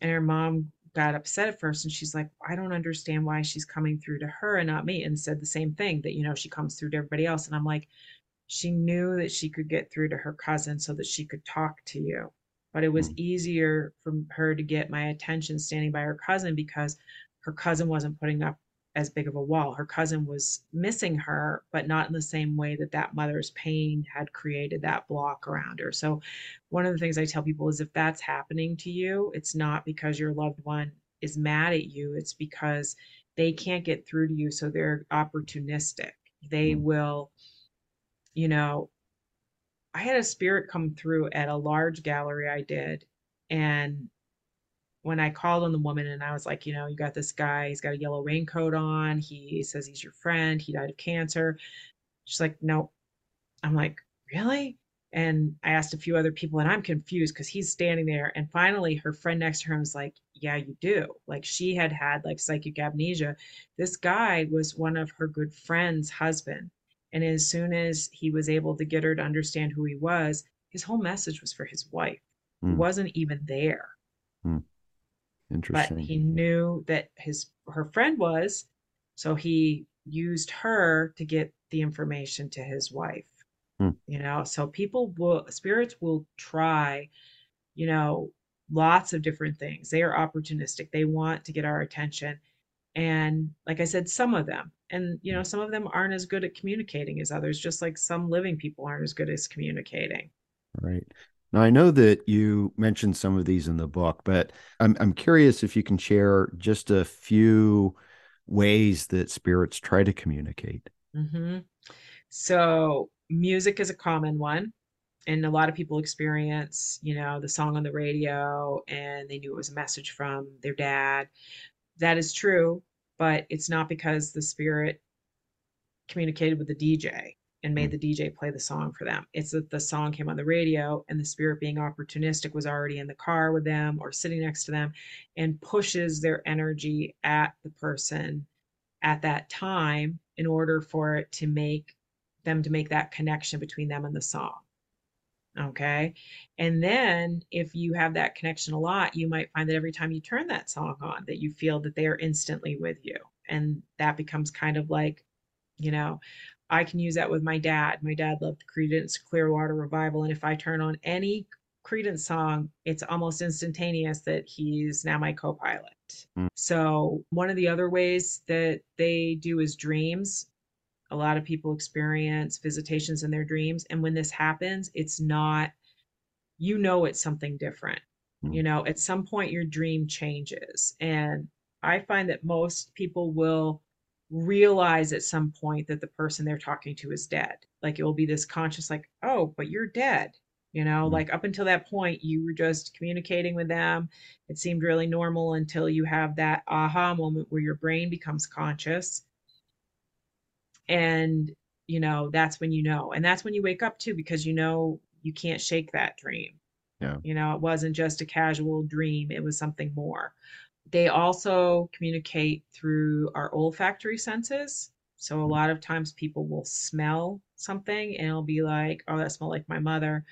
And her mom got upset at first and she's like i don't understand why she's coming through to her and not me and said the same thing that you know she comes through to everybody else and i'm like she knew that she could get through to her cousin so that she could talk to you. But it was Mm. easier for her to get my attention standing by her cousin because her cousin wasn't putting up as big of a wall. Her cousin was missing her, but not in the same way that that mother's pain had created that block around her. So, one of the things I tell people is if that's happening to you, it's not because your loved one is mad at you, it's because they can't get through to you. So, they're opportunistic. They Mm. will you know, I had a spirit come through at a large gallery I did, and when I called on the woman and I was like, you know, you got this guy, he's got a yellow raincoat on. He says he's your friend. He died of cancer. She's like, no. I'm like, really? And I asked a few other people, and I'm confused because he's standing there. And finally, her friend next to him was like, Yeah, you do. Like, she had had like psychic amnesia. This guy was one of her good friend's husband. And as soon as he was able to get her to understand who he was, his whole message was for his wife. Mm. He wasn't even there. Mm. Interesting. But he knew that his her friend was, so he used her to get the information to his wife. Hmm. You know, so people will spirits will try, you know, lots of different things. They are opportunistic. They want to get our attention. And like I said, some of them, and you know, some of them aren't as good at communicating as others, just like some living people aren't as good as communicating. Right. Now I know that you mentioned some of these in the book, but I'm I'm curious if you can share just a few ways that spirits try to communicate. Mm-hmm. So music is a common one and a lot of people experience you know the song on the radio and they knew it was a message from their dad that is true but it's not because the spirit communicated with the dj and made mm. the dj play the song for them it's that the song came on the radio and the spirit being opportunistic was already in the car with them or sitting next to them and pushes their energy at the person at that time in order for it to make them to make that connection between them and the song. Okay. And then if you have that connection a lot, you might find that every time you turn that song on, that you feel that they are instantly with you. And that becomes kind of like, you know, I can use that with my dad. My dad loved Creedence Clearwater Revival. And if I turn on any Creedence song, it's almost instantaneous that he's now my co pilot. Mm. So, one of the other ways that they do is dreams a lot of people experience visitations in their dreams and when this happens it's not you know it's something different mm-hmm. you know at some point your dream changes and i find that most people will realize at some point that the person they're talking to is dead. Like it will be this conscious like oh but you're dead you know? Mm-hmm. like up until that point you were just communicating with them. It seemed really normal until you have that aha moment where your brain becomes conscious. And you know that's when you know. And that's when you wake up too because you know you can't shake that dream. Yeah. You know it wasn't just a casual dream it was something more they also communicate through our olfactory senses. So a lot of times people will smell something and it'll be like oh that smelled like my mother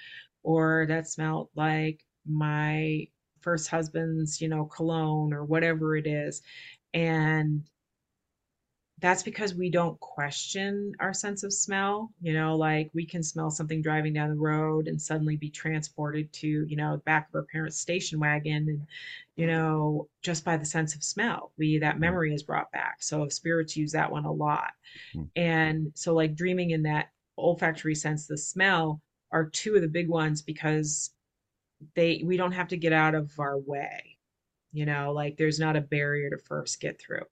or that smelled like my first husband's you know cologne or whatever it is. And that's because we don't question our sense of smell. You know, like we can smell something driving down the road and suddenly be transported to, you know, the back of our parents' station wagon and, you know, just by the sense of smell. We that mm. memory is brought back. So spirits use that one a lot. Mm. And so like dreaming in that olfactory sense, the smell are two of the big ones because they we don't have to get out of our way you know like there's not a barrier to first get through.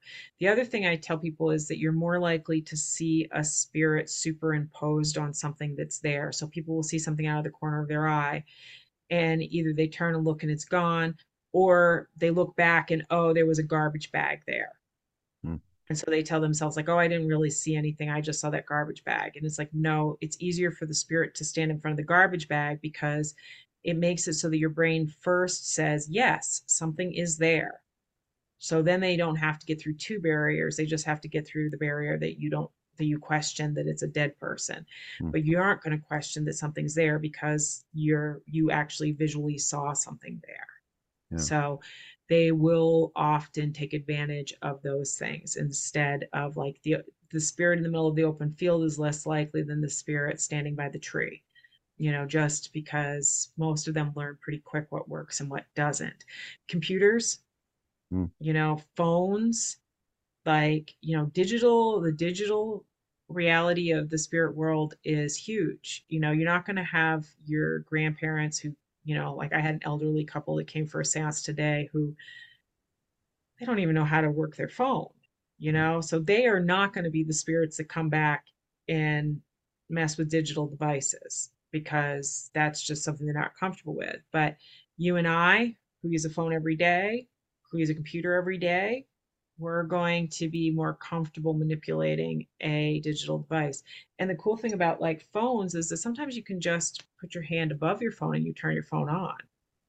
The other thing i tell people is that you're more likely to see a spirit superimposed on something that's there. So people will see something out of the corner of their eye and either they turn and look and it's gone or they look back and oh there was a garbage bag there. Hmm. and so they tell themselves like oh i didn't really see anything. I just saw that garbage bag. And it's like no it's easier for the spirit to stand in front of the garbage bag because it makes it so that your brain first says, yes, something is there. So then they don't have to get through two barriers. They just have to get through the barrier that you don't that you question that it's a dead person. Mm. But you aren't going to question that something's there because you're you actually visually saw something there. Yeah. So they will often take advantage of those things instead of like the the spirit in the middle of the open field is less likely than the spirit standing by the tree you know, just because most of them learn pretty quick what works and what doesn't. Computers, mm. you know, phones, like, you know, digital, the digital reality of the spirit world is huge. You know, you're not going to have your grandparents who, you know, like I had an elderly couple that came for a seance today who they don't even know how to work their phone, you hmm. know, so they are not going to be the spirits that come back and mess with digital devices because that's just something they're not comfortable with. But you and I, who use a phone every day, who use a computer every day, we're going to be more comfortable manipulating a digital device. And the cool thing about like phones is that sometimes you can just put your hand above your phone and you turn your phone on.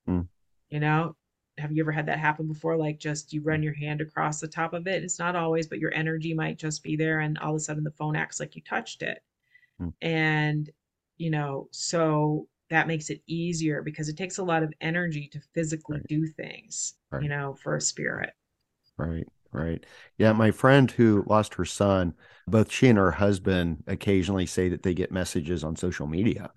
Mm. You know, have you ever had that happen before? Like just you run your hand across the top of it. It's not always, but your energy might just be there and all of a sudden the phone acts like you touched it. Mm. And, you know, so that makes it easier because it takes a lot of energy to physically Right. do things, Right. you know, for a spirit. Right, right. Yeah, my friend who lost her son, both she and her husband occasionally say that they get messages on social media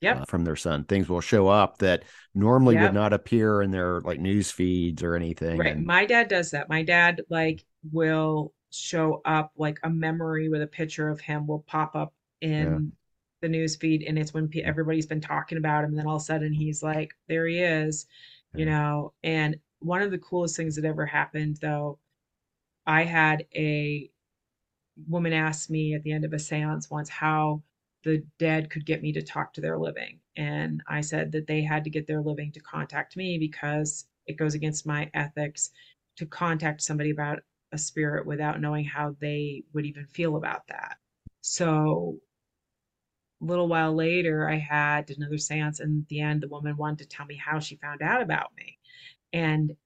Yep. uh, from their son. Things will show up that normally Yep. would not appear in their like news feeds or anything. Right. And My dad does that. My dad like will show up like a memory with a picture of him will pop up in the news feed and it's when everybody's been talking about him and then all of a sudden he's like there he is you know and one of the coolest things that ever happened though I had a woman ask me at the end of a seance once how the dead could get me to talk to their living. And I said that they had to get their living to contact me because it goes against my ethics to contact somebody about a spirit without knowing how they would even feel about that. So a little while later, I had another seance, and at the end, the woman wanted to tell me how she found out about me. And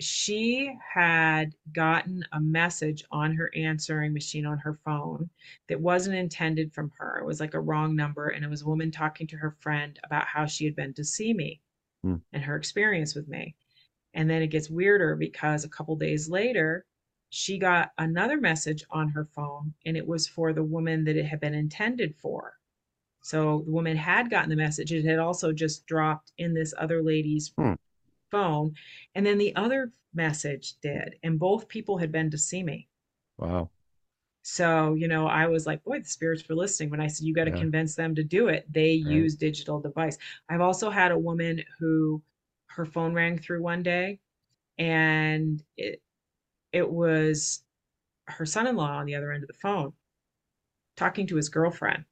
she had gotten a message on her answering machine on her phone that wasn't intended from her. It was like a wrong number, and it was a woman talking to her friend about how she had been to see me Hmm. and her experience with me. And then it gets weirder because a couple days later, she got another message on her phone, and it was for the woman that it had been intended for. So the woman had gotten the message. It had also just dropped in this other lady's Hmm. phone. And then the other message did. And both people had been to see me. wow. So, you know, I was like, boy, the spirits were listening. When I said, you got to Yeah. convince them to do it, they use digital device. I've also had a woman who her phone rang through one day and it, it was her son-in-law on the other end of the phone talking to his girlfriend.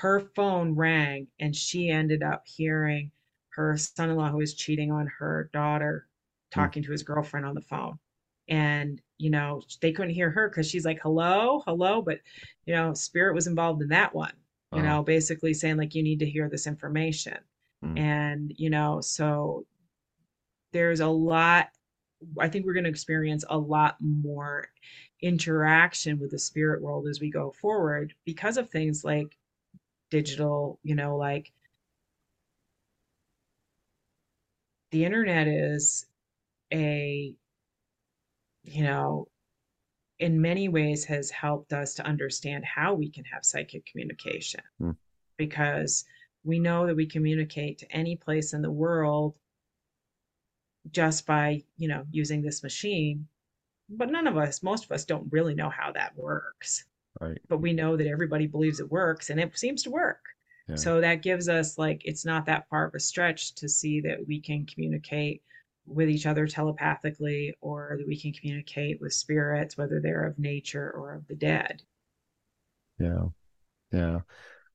Her phone rang and she ended up hearing her son-in-law who was cheating on her daughter talking to his girlfriend on the phone. And, you know, they couldn't hear her because she's like, hello, hello. But, you know, spirit was involved in that one, you Wow. know, basically saying, like, you need to hear this information. Mm. And, you know, so there's a lot, I think we're going to experience a lot more interaction with the spirit world as we go forward because of things like digital, you know, like the internet is a, you know, in many ways has helped us to understand how we can have psychic communication Hmm. because we know that we communicate to any place in the world just by, you know, using this machine. But none of us, most of us don't really know how that works. Right. But we know that everybody believes it works and it seems to work. Yeah. So that gives us like it's not that far of a stretch to see that we can communicate with each other telepathically or that we can communicate with spirits, whether they're of nature or of the dead. Yeah. Yeah.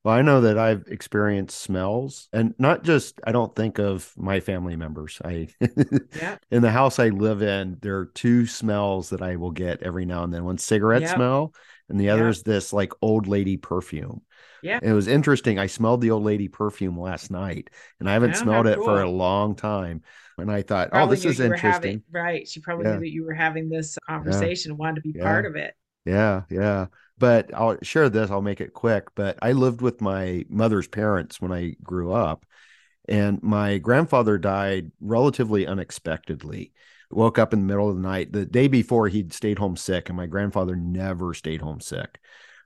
Well, I know that I've experienced smells and not just, I don't think of my family members. I, Yeah. in the house I live in, there are two smells that I will get every now and then. One cigarette smell, and the other is this like old lady perfume. Yeah. It was interesting. I smelled the old lady perfume last night, and I haven't oh, Yeah, smelled it for a long time. And I thought, oh, this is interesting. having, right. She probably Yeah. knew that you were having this conversation and wanted to be Yeah. part of it. Yeah, yeah. But I'll share this, I'll make it quick. But I lived with my mother's parents when I grew up, and my grandfather died relatively unexpectedly. Woke up in the middle of the night. The day before, he'd stayed home sick, and my grandfather never stayed home sick.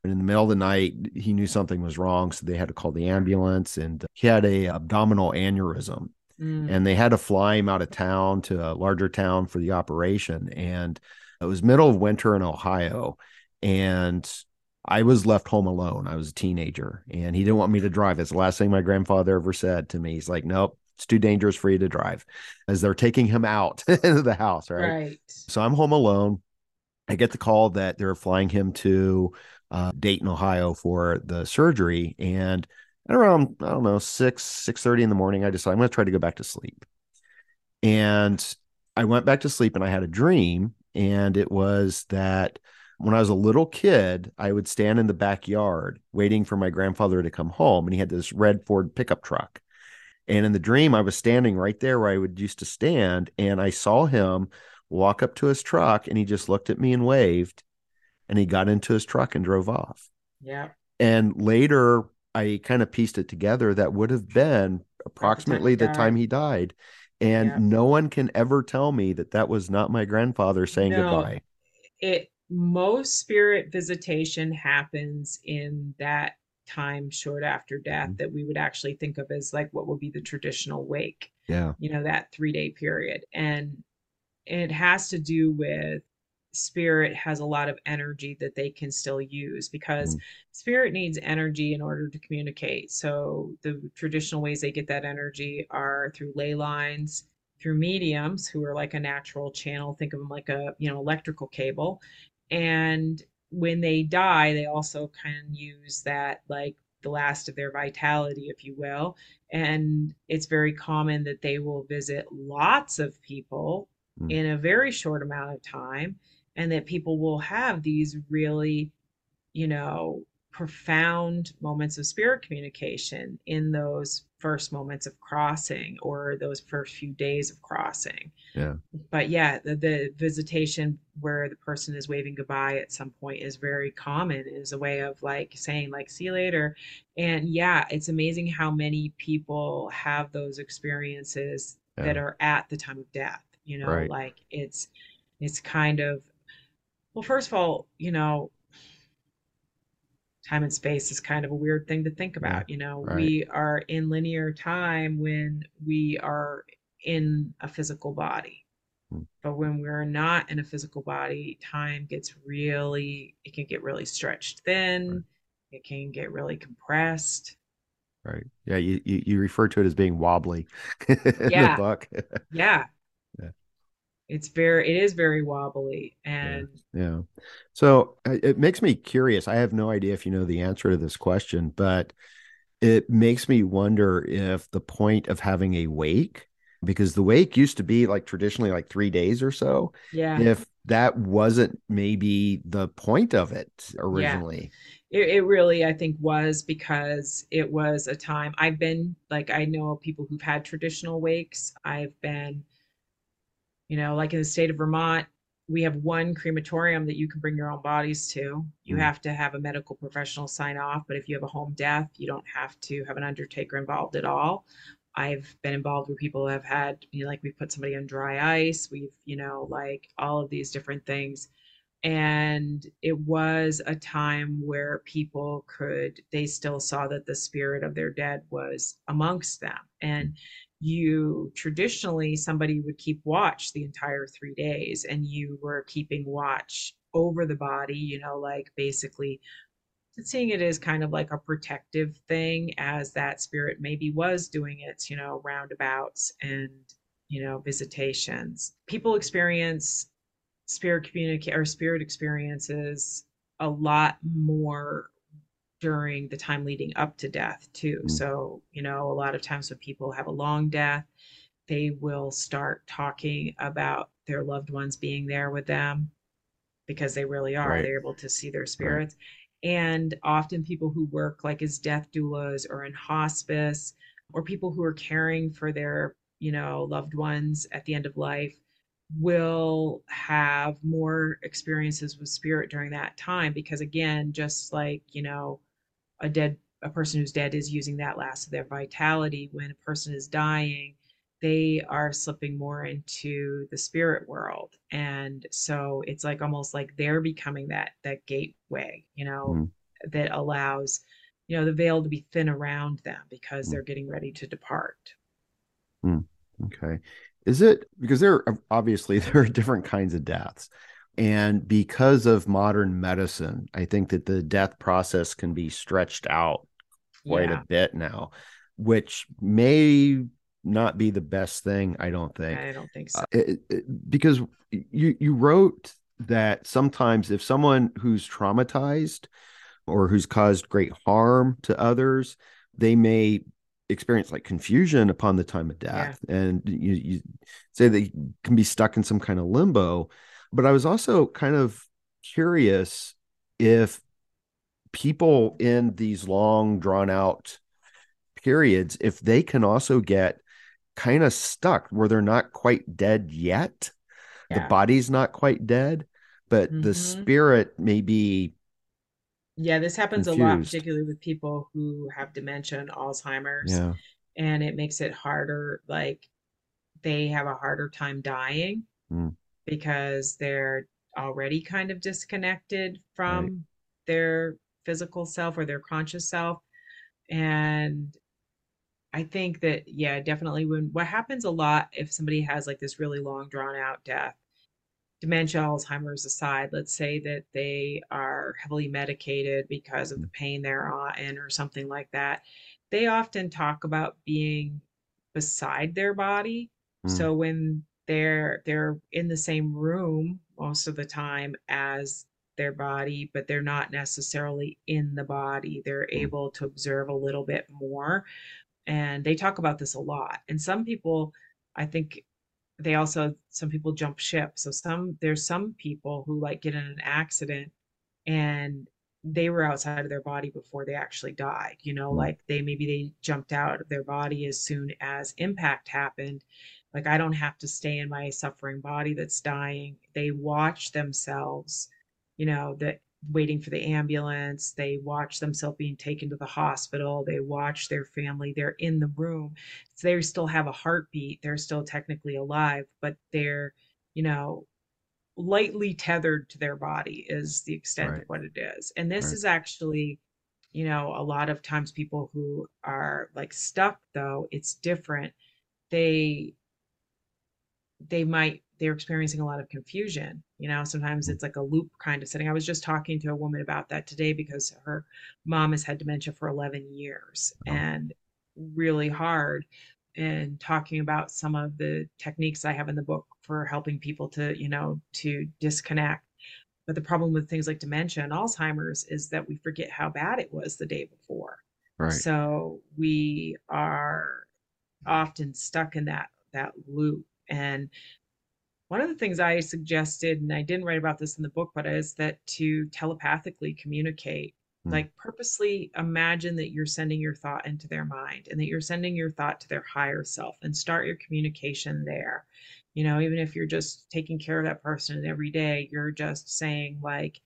And in the middle of the night, he knew something was wrong, so they had to call the ambulance, and he had a abdominal aneurysm Mm. and they had to fly him out of town to a larger town for the operation. And it was middle of winter in Ohio, and I was left home alone. I was a teenager, and he didn't want me to drive. It's the last thing my grandfather ever said to me. He's like, "Nope, it's too dangerous for you to drive." As they're taking him out of the house, right? Right. So I'm home alone. I get the call that they're flying him to uh, Dayton, Ohio for the surgery. And at around, I don't know, six, six thirty in the morning, I decide I'm going to try to go back to sleep. And I went back to sleep and I had a dream. And it was that when I was a little kid, I would stand in the backyard waiting for my grandfather to come home. And he had this red Ford pickup truck. And in the dream, I was standing right there where I would used to stand. And I saw him walk up to his truck and he just looked at me and waved. And he got into his truck and drove off. Yeah. And later, I kind of pieced it together. That would have been approximately the time he died. And yeah. no one can ever tell me that that was not my grandfather saying no, goodbye. It most spirit visitation happens in that time short after death mm-hmm. that we would actually think of as like what would be the traditional wake. Yeah. You know, that 3-day period. And it has to do with spirit has a lot of energy that they can still use because mm. spirit needs energy in order to communicate. So the traditional ways they get that energy are through ley lines, through mediums who are like a natural channel. Think of them like a, you know, electrical cable. And when they die, they also can use that like the last of their vitality, if you will. And it's very common that they will visit lots of people mm. in a very short amount of time and that people will have these really, you know, profound moments of spirit communication in those first moments of crossing or those first few days of crossing. Yeah. But yeah, the, the visitation where the person is waving goodbye at some point is very common is a way of like saying like see you later. And yeah, it's amazing how many people have those experiences yeah. that are at the time of death, you know, right. like it's it's kind of well, first of all, you know, time and space is kind of a weird thing to think about. You know, right. we are in linear time when we are in a physical body. Hmm. But when we're not in a physical body, time gets really, it can get really stretched thin. Right. It can get really compressed. Right. Yeah. You, you, you refer to it as being wobbly in yeah. the book. yeah it's very it is very wobbly and yeah. yeah. so it makes me curious i have no idea if you know the answer to this question but it makes me wonder if the point of having a wake because the wake used to be like traditionally like three days or so yeah if that wasn't maybe the point of it originally yeah. it, it really i think was because it was a time i've been like i know people who've had traditional wakes i've been you know, like in the state of Vermont, we have one crematorium that you can bring your own bodies to. You mm. have to have a medical professional sign off, but if you have a home death, you don't have to have an undertaker involved at all. I've been involved where people have had, you know, like we've put somebody on dry ice, we've, you know, like all of these different things. And it was a time where people could, they still saw that the spirit of their dead was amongst them. And you traditionally somebody would keep watch the entire three days and you were keeping watch over the body you know like basically seeing it as kind of like a protective thing as that spirit maybe was doing its you know roundabouts and you know visitations. People experience spirit communicate or spirit experiences a lot more during the time leading up to death too. Mm. So, you know, a lot of times when people have a long death, they will start talking about their loved ones being there with them because they really are. Right. They're able to see their spirits. Right. And often people who work like as death doulas or in hospice or people who are caring for their, you know, loved ones at the end of life will have more experiences with spirit during that time because again just like you know a dead a person who's dead is using that last of their vitality when a person is dying they are slipping more into the spirit world and so it's like almost like they're becoming that that gateway you know mm. that allows you know the veil to be thin around them because mm. they're getting ready to depart mm. okay is it because there obviously there are different kinds of deaths and because of modern medicine, I think that the death process can be stretched out quite yeah. a bit now, which may not be the best thing. I don't think. I don't think so. Uh, it, it, because you you wrote that sometimes if someone who's traumatized or who's caused great harm to others, they may experience like confusion upon the time of death yeah. and you, you say they can be stuck in some kind of limbo but i was also kind of curious if people in these long drawn out periods if they can also get kind of stuck where they're not quite dead yet yeah. the body's not quite dead but mm-hmm. the spirit may be yeah, this happens confused. a lot, particularly with people who have dementia and Alzheimer's. Yeah. And it makes it harder, like they have a harder time dying mm. Because they're already kind of disconnected from right. their physical self or their conscious self. And I think that, yeah, definitely when what happens a lot if somebody has like this really long drawn out death dementia, Alzheimer's aside, let's say that they are heavily medicated because of the pain they're in or something like that, they often talk about being beside their body. Mm. So when they're they're in the same room most of the time as their body, but they're not necessarily in the body. They're mm. able to observe a little bit more. And they talk about this a lot. And some people, I think, they also some people jump ship so some there's some people who like get in an accident and they were outside of their body before they actually died you know mm. like they maybe they jumped out of their body as soon as impact happened like i don't have to stay in my suffering body that's dying they watch themselves you know that waiting for the ambulance. They watch themselves being taken to the hospital. They watch their family. They're in the room. So they still have a heartbeat. They're still technically alive, but they're, you know, lightly tethered to their body is the extent right. of what it is. And this right. is actually, you know, a lot of times people who are like stuck though, it's different. They they might they're experiencing a lot of confusion. You know, sometimes it's like a loop kind of setting. I was just talking to a woman about that today because her mom has had dementia for 11 years oh. and really hard. And talking about some of the techniques I have in the book for helping people to, you know, to disconnect. But the problem with things like dementia and Alzheimer's is that we forget how bad it was the day before. Right. So we are often stuck in that that loop and one of the things I suggested, and I didn't write about this in the book, but is that to telepathically communicate, mm. like purposely imagine that you're sending your thought into their mind and that you're sending your thought to their higher self and start your communication there. You know, even if you're just taking care of that person every day, you're just saying, like,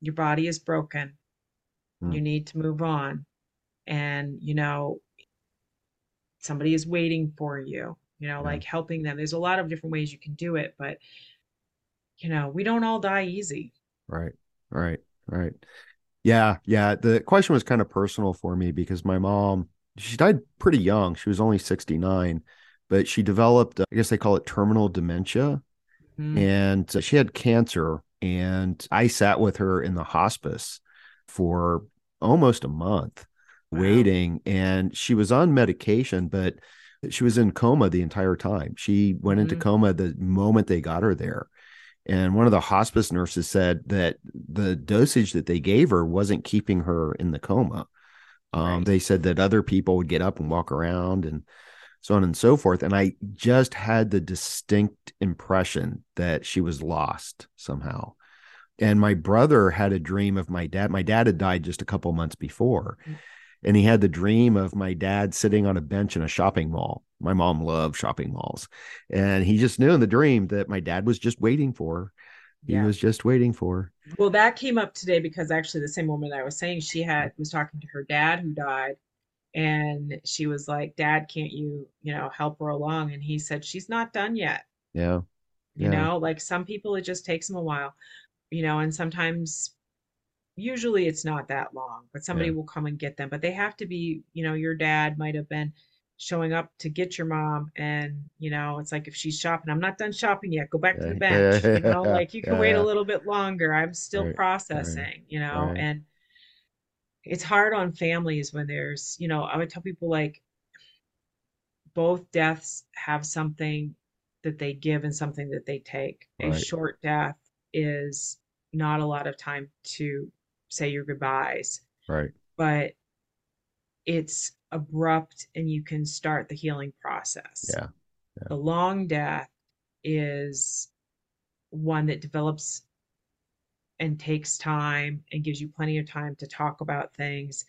your body is broken. Mm. You need to move on. And, you know, somebody is waiting for you you know, like helping them. There's a lot of different ways you can do it, but you know, we don't all die easy. Right. Right. Right. Yeah, yeah. The question was kind of personal for me because my mom, she died pretty young. She was only 69, but she developed, I guess they call it terminal dementia. Mm. And she had cancer. And I sat with her in the hospice for almost a month wow. waiting. And she was on medication, but she was in coma the entire time. She went into mm-hmm. coma the moment they got her there. And one of the hospice nurses said that the dosage that they gave her wasn't keeping her in the coma. Um, right. They said that other people would get up and walk around and so on and so forth. And I just had the distinct impression that she was lost somehow. And my brother had a dream of my dad. My dad had died just a couple months before. Mm-hmm and he had the dream of my dad sitting on a bench in a shopping mall. My mom loved shopping malls. And he just knew in the dream that my dad was just waiting for. He yeah. was just waiting for. Well, that came up today because actually the same woman I was saying she had was talking to her dad who died and she was like, "Dad, can't you, you know, help her along?" And he said, "She's not done yet." Yeah. yeah. You know, like some people it just takes them a while. You know, and sometimes usually it's not that long, but somebody yeah. will come and get them. But they have to be, you know, your dad might have been showing up to get your mom and you know it's like if she's shopping i'm not done shopping yet go back to the bench you know like you can yeah. wait a little bit longer i'm still right. processing right. you know right. and it's hard on families when there's you know i would tell people like both deaths have something that they give and something that they take a short death is not a lot of time to say your goodbyes. Right. But it's abrupt and you can start the healing process. Yeah. yeah. The long death is one that develops and takes time and gives you plenty of time to talk about things,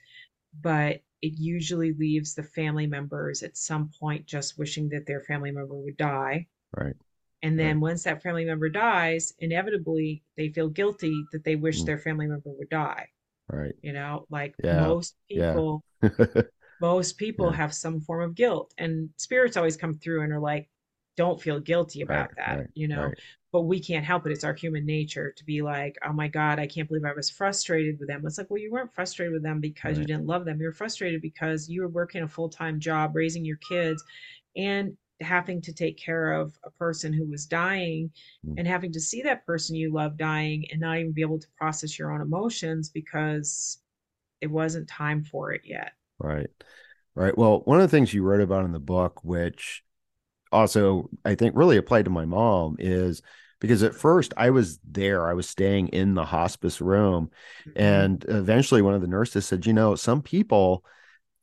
but it usually leaves the family members at some point just wishing that their family member would die. Right. And then right. once that family member dies, inevitably they feel guilty that they wish mm. their family member would die. Right. You know, like yeah. most people yeah. most people yeah. have some form of guilt and spirits always come through and are like don't feel guilty about right, that, right, you know. But we can't help it. It's our human nature to be like, oh my God, I can't believe I was frustrated with them. It's like, well, you weren't frustrated with them because you didn't love them. You were frustrated because you were working a full time job, raising your kids, and having to take care of a person who was dying mm. and having to see that person you love dying and not even be able to process your own emotions because it wasn't time for it yet. Right. Right. Well, one of the things you wrote about in the book, which also I think really applied to my mom, is because at first I was there, I was staying in the hospice room. Mm-hmm. And eventually one of the nurses said, you know, some people,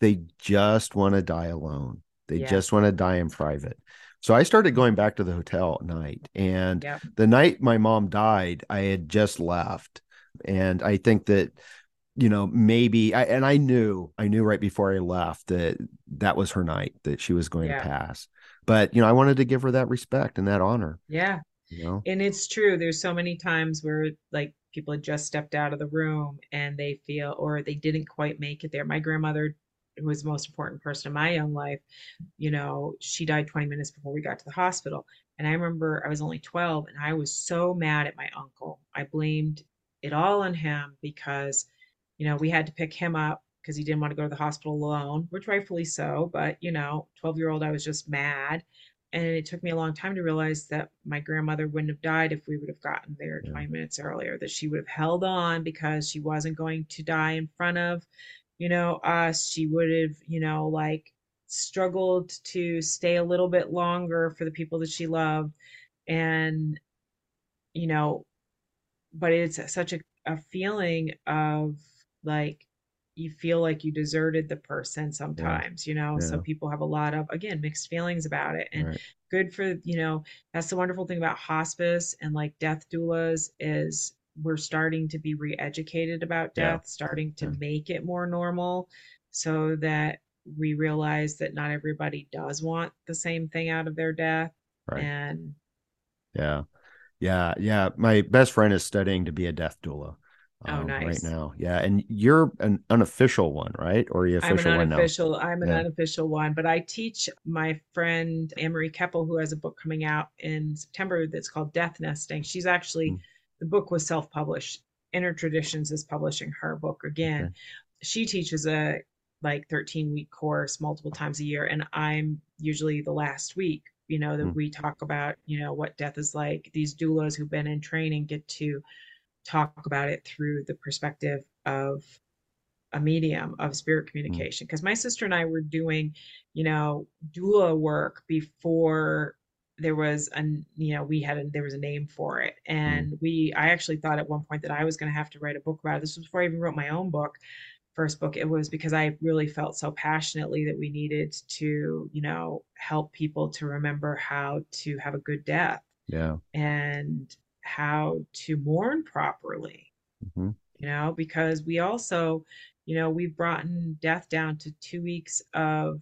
they just want to die alone they yeah. just want to die in private. So I started going back to the hotel at night. And yeah. the night my mom died, I had just left. And I think that, you know, maybe I, and I knew, I knew right before I left that that was her night, that she was going yeah. to pass. But, you know, I wanted to give her that respect and that honor. Yeah. You know? And it's true. There's so many times where like people had just stepped out of the room and they feel, or they didn't quite make it there. My grandmother who was the most important person in my young life, you know, she died 20 minutes before we got to the hospital. And I remember I was only 12 and I was so mad at my uncle. I blamed it all on him because, you know, we had to pick him up because he didn't want to go to the hospital alone, which rightfully so. But, you know, 12 year old, I was just mad. And it took me a long time to realize that my grandmother wouldn't have died if we would have gotten there 20 minutes earlier, that she would have held on because she wasn't going to die in front of you know, us, she would have, you know, like struggled to stay a little bit longer for the people that she loved. And, you know, but it's such a, a feeling of like, you feel like you deserted the person sometimes, yeah. you know. Yeah. So people have a lot of again mixed feelings about it. And right. good for, you know, that's the wonderful thing about hospice and like death doulas is we're starting to be re-educated about death, yeah. starting to yeah. make it more normal so that we realize that not everybody does want the same thing out of their death. Right. And yeah. Yeah. Yeah. My best friend is studying to be a death doula. Oh, um, nice. Right now. Yeah. And you're an unofficial one, right? Or you official I'm an unofficial, one now? I'm an yeah. unofficial one, but I teach my friend Anne-Marie Keppel, who has a book coming out in September that's called Death Nesting. She's actually mm the book was self-published. Inner Traditions is publishing her book again. Okay. She teaches a like 13 week course multiple times a year, and I'm usually the last week. You know that mm. we talk about you know what death is like. These doulas who've been in training get to talk about it through the perspective of a medium of spirit hmm. communication because mm. my sister and I were doing, you know, doula work before there was a you know we had a there was a name for it mm. and we i actually thought at one point that i was going to have to write a book about it this was before i even wrote my own book first book it was because i really felt so passionately that we needed to you know help people to remember how to have a good death yeah and how to mourn properly mm-hmm. you know because we also you know we've brought death down to two weeks of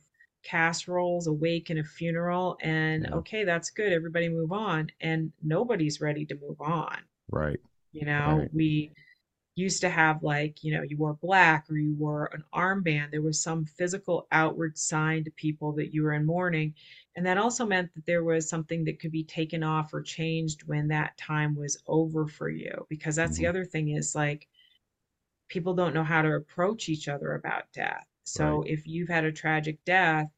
casseroles, a wake, and a funeral. And yeah. okay, that's good. Everybody move on. And nobody's ready to move on. Right. You know, right. we used to have like, you know, you wore black or you wore an armband. There was some physical outward sign to people that you were in mourning. And that also meant that there was something that could be taken off or changed when that time was over for you. Because that's mm-hmm. the other thing is like, people don't know how to approach each other about death. So right. if you've had a tragic death,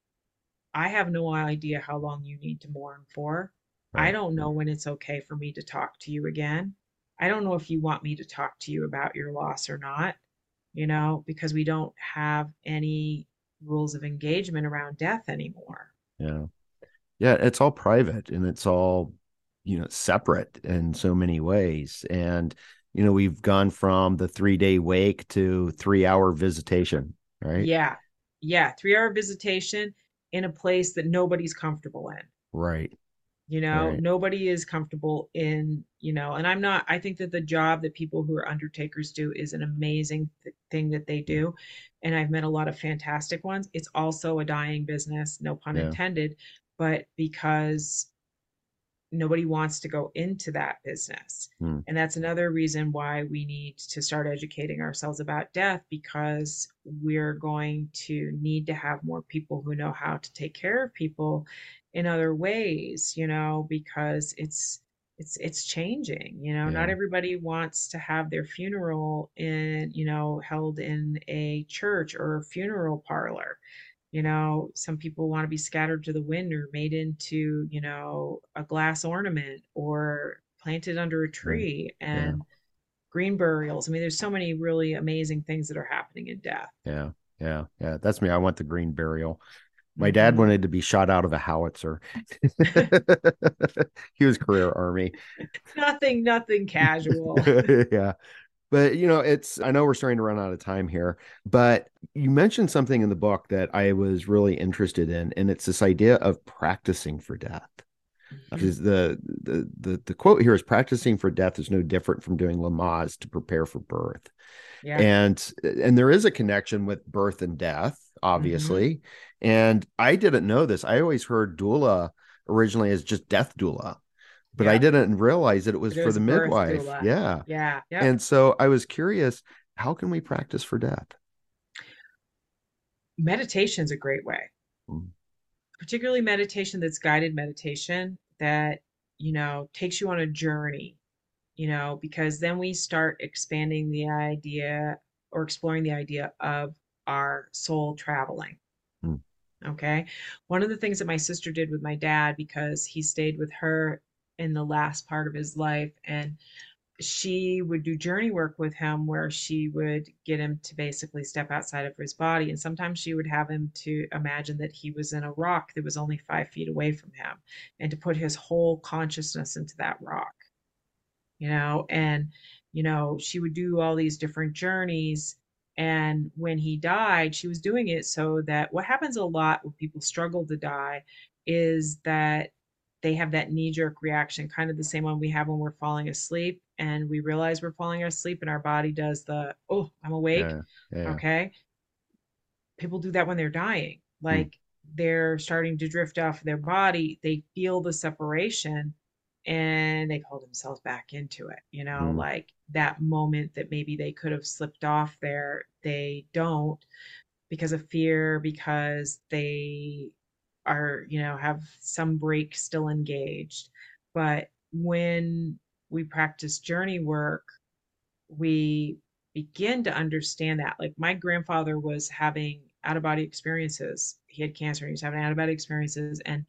I have no idea how long you need to mourn for. Right. I don't know when it's okay for me to talk to you again. I don't know if you want me to talk to you about your loss or not, you know, because we don't have any rules of engagement around death anymore. Yeah. Yeah, it's all private and it's all, you know, separate in so many ways. And, you know, we've gone from the three day wake to three hour visitation, right? Yeah. yeah, three hour visitation in a place that nobody's comfortable in. Right. You know, Right. nobody is comfortable in, you know, and I'm not, I think that the job that people who are undertakers do is an amazing th- thing that they do. And I've met a lot of fantastic ones. It's also a dying business, no pun Yeah. intended, but because nobody wants to go into that business. Hmm. And that's another reason why we need to start educating ourselves about death because we're going to need to have more people who know how to take care of people in other ways, you know, because it's it's it's changing, you know, not everybody wants to have their funeral in, you know, held in a church or a funeral parlor you know, some people want to be scattered to the wind or made into, you know, a glass ornament or planted under a Right. tree Yeah. and green burials. I mean, there's so many really amazing things that are happening in death. Yeah. Yeah. Yeah. That's me. I want the green burial. My dad Mhm. wanted to be shot out of a howitzer. he was career army. Nothing, nothing casual. yeah. But you know, it's I know we're starting to run out of time here, but you mentioned something in the book that I was really interested in, and it's this idea of practicing for death. Mm-hmm. Because the, the the the quote here is practicing for death is no different from doing Lamaze to prepare for birth. Yeah. And and there is a connection with birth and death, mm-hmm. obviously. And I didn't know this. I always heard doula originally as just death doula, but I didn't realize that it was It for is the midwife. Yeah. Yeah. Yeah. And so I was curious, how can we practice for death? Meditation's a great way. Mm. Particularly meditation that's guided meditation that, you know, takes you on a journey, you know, because then we start expanding the idea or exploring the idea of our soul traveling. Mm. Okay. One of the things that my sister did with my dad, because he stayed with her in the last part of his life, and she would do journey work with him where she would get him to basically step outside of his body. And sometimes she would have him to imagine that he was in a rock that was only five feet away from him and to put his whole consciousness into that rock, you know, and, you know, she would do all these different journeys. And when he died, she was doing it so that what happens a lot when people struggle to die is that they have that knee jerk reaction, kind of the same one we have when we're falling asleep and we realize we're falling asleep and our body does the, oh, I'm awake. Yeah. Yeah. Okay. People do that when they're dying. Hmm. Like they're starting to drift off their body. They feel the separation and they pull themselves back into it. You know, Mm. like that moment that maybe they could have slipped off there, they don't because of fear, because they are, you know, have some break still engaged. But when we practice journey work, we begin to understand that. Like my grandfather was having out of body experiences. He had cancer he was having out of body experiences. And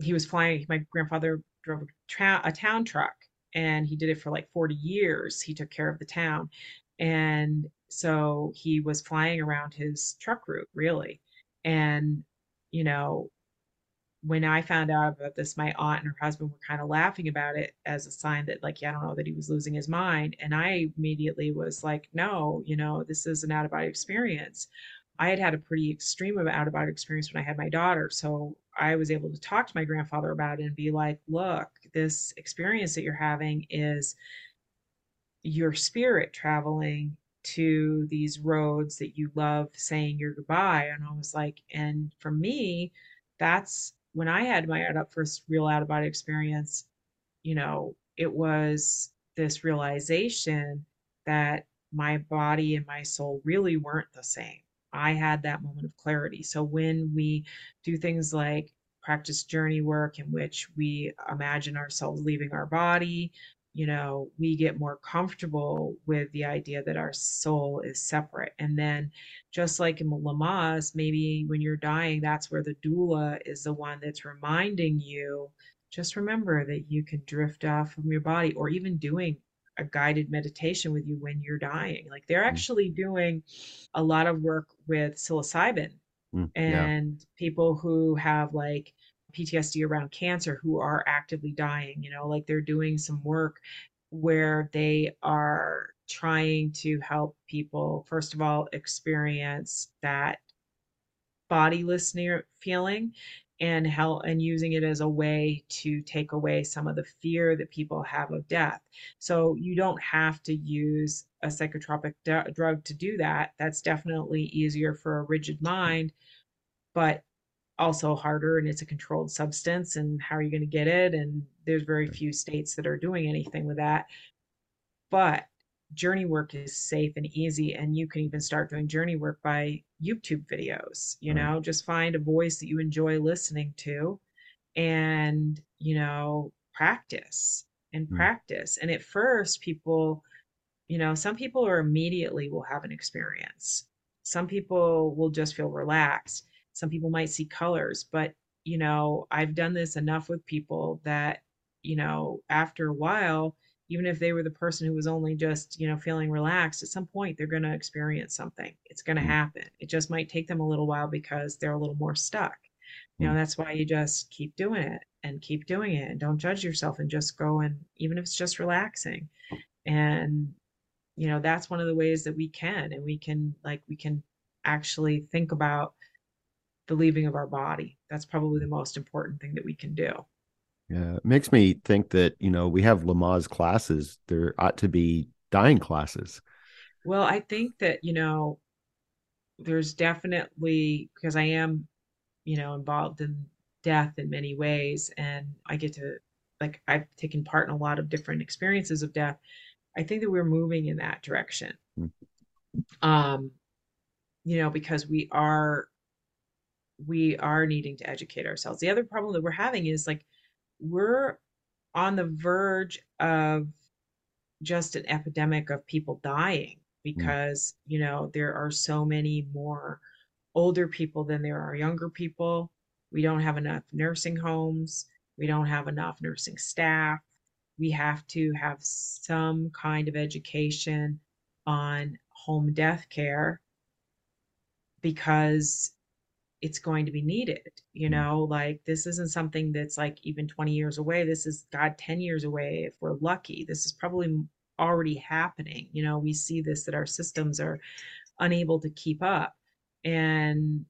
he was flying. My grandfather drove a, tra- a town truck and he did it for like 40 years. He took care of the town. And so he was flying around his truck route, really. And, you know, when I found out about this, my aunt and her husband were kind of laughing about it as a sign that, like, yeah, I don't know, that he was losing his mind. And I immediately was like, no, you know, this is an out of body experience. I had had a pretty extreme out of body experience when I had my daughter. So I was able to talk to my grandfather about it and be like, look, this experience that you're having is your spirit traveling to these roads that you love saying your goodbye. And I was like, and for me, that's when I had my first real out of body experience, you know, it was this realization that my body and my soul really weren't the same. I had that moment of clarity. So when we do things like practice journey work in which we imagine ourselves leaving our body, you know, we get more comfortable with the idea that our soul is separate. And then, just like in Lamaze, maybe when you're dying, that's where the doula is the one that's reminding you just remember that you can drift off from your body, or even doing a guided meditation with you when you're dying. Like they're Mm. actually doing a lot of work with psilocybin Mm, yeah. and people who have like PTSD around cancer who are actively dying, you know, like they're doing some work where they are trying to help people, first of all, experience that body listener feeling and help and using it as a way to take away some of the fear that people have of death. So you don't have to use a psychotropic d- drug to do that. That's definitely easier for a rigid mind, but also harder and it's a controlled substance and how are you going to get it and there's very few states that are doing anything with that. But journey work is safe and easy and you can even start doing journey work by youtube videos you right. know just find a voice that you enjoy listening to and you know practice and mm. practice and at first people you know some people are immediately will have an experience some people will just feel relaxed some people might see colors but you know i've done this enough with people that you know after a while even if they were the person who was only just you know feeling relaxed at some point they're going to experience something it's going to mm. happen it just might take them a little while because they're a little more stuck you know mm. that's why you just keep doing it and keep doing it and don't judge yourself and just go and even if it's just relaxing and you know that's one of the ways that we can and we can like we can actually think about the leaving of our body that's probably the most important thing that we can do yeah, it makes me think that, you know, we have Lamaze classes. There ought to be dying classes. Well, I think that, you know, there's definitely because I am, you know, involved in death in many ways and I get to like I've taken part in a lot of different experiences of death. I think that we're moving in that direction. Mm-hmm. Um you know, because we are we are needing to educate ourselves. The other problem that we're having is like we're on the verge of just an epidemic of people dying mm. because mm. you know there are so many more older people than there are younger people we don't have enough nursing homes we don't have enough nursing staff we have to have some kind of education on home death care because it's going to be needed you mm. know like this isn't something that's like even 20 years away. This is god 10 years away if we're lucky. This is probably already happening. You know we see this that our systems are unable to keep up. And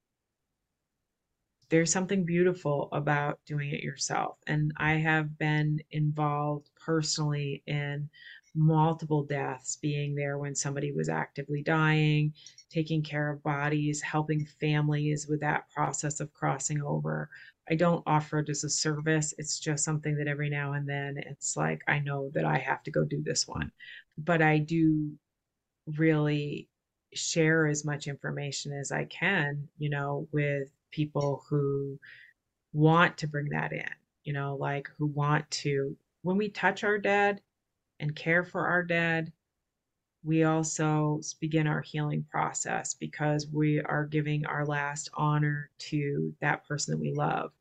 there's something beautiful about doing it yourself. And i have been involved personally in multiple deaths being there when somebody was actively dying taking care of bodies, helping families with that process of crossing over. I don't offer it as a service. It's just something that every now and then it's like, I know that I have to go do this one. But I do really share as much information as I can, you know, with people who want to bring that in, you know, like who want to, when we touch our dead and care for our dead, we also begin our healing process because we are giving our last honor to that person that we love.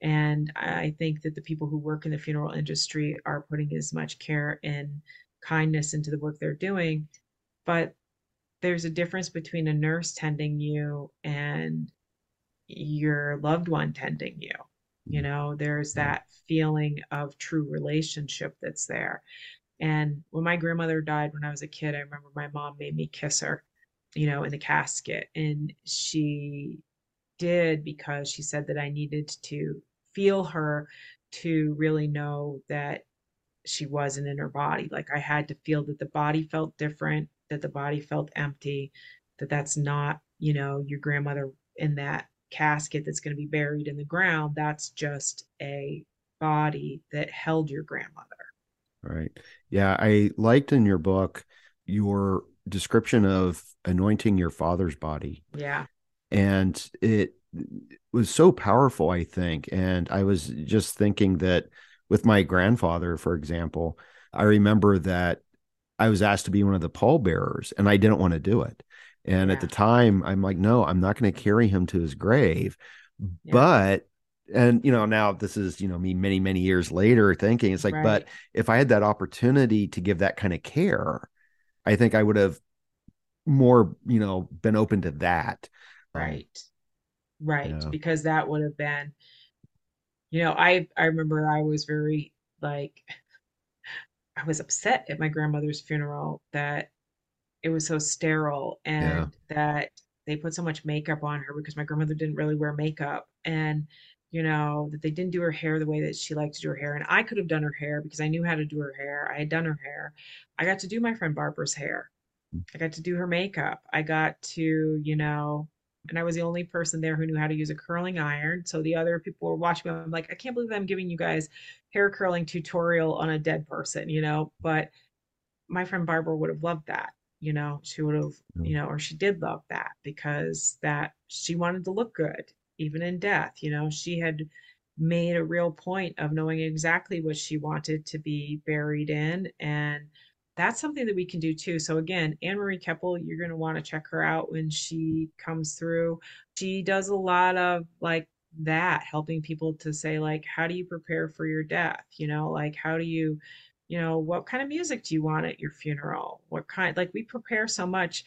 And I think that the people who work in the funeral industry are putting as much care and kindness into the work they're doing. But there's a difference between a nurse tending you and your loved one tending you. You mm-hmm. know, there's that feeling of true relationship that's there. And when my grandmother died when I was a kid, I remember my mom made me kiss her, you know, in the casket. And she did because she said that I needed to feel her to really know that she wasn't in her body. Like I had to feel that the body felt different, that the body felt empty, that that's not, you know, your grandmother in that casket that's going to be buried in the ground. That's just a body that held your grandmother. Right. Yeah. I liked in your book your description of anointing your father's body. Yeah. And it was so powerful, I think. And I was just thinking that with my grandfather, for example, I remember that I was asked to be one of the pallbearers and I didn't want to do it. And yeah. at the time, I'm like, no, I'm not going to carry him to his grave. Yeah. But and you know now this is you know me many many years later thinking it's like right. but if i had that opportunity to give that kind of care i think i would have more you know been open to that um, right right yeah. because that would have been you know i i remember i was very like i was upset at my grandmother's funeral that it was so sterile and yeah. that they put so much makeup on her because my grandmother didn't really wear makeup and you know that they didn't do her hair the way that she liked to do her hair and i could have done her hair because i knew how to do her hair i had done her hair. I got to do my friend barbara's hair. Mm. I got to do her makeup. I got to you know and i was the only person there who knew how to use a curling iron so the other people were watching me i'm like i can't believe i'm giving you guys hair curling tutorial on a dead person you know but my friend barbara would have loved that you know she would have you know or she did love that because that she wanted to look good even in death you know she had made a real point of knowing exactly what she wanted to be buried in and that's something that we can do too. So again anne marie keppel you're going to want to check her out when she comes through. She does a lot of like that helping people to say like how do you prepare for your death? You know like how do you you know what kind of music do you want at your funeral? What kind like we prepare so much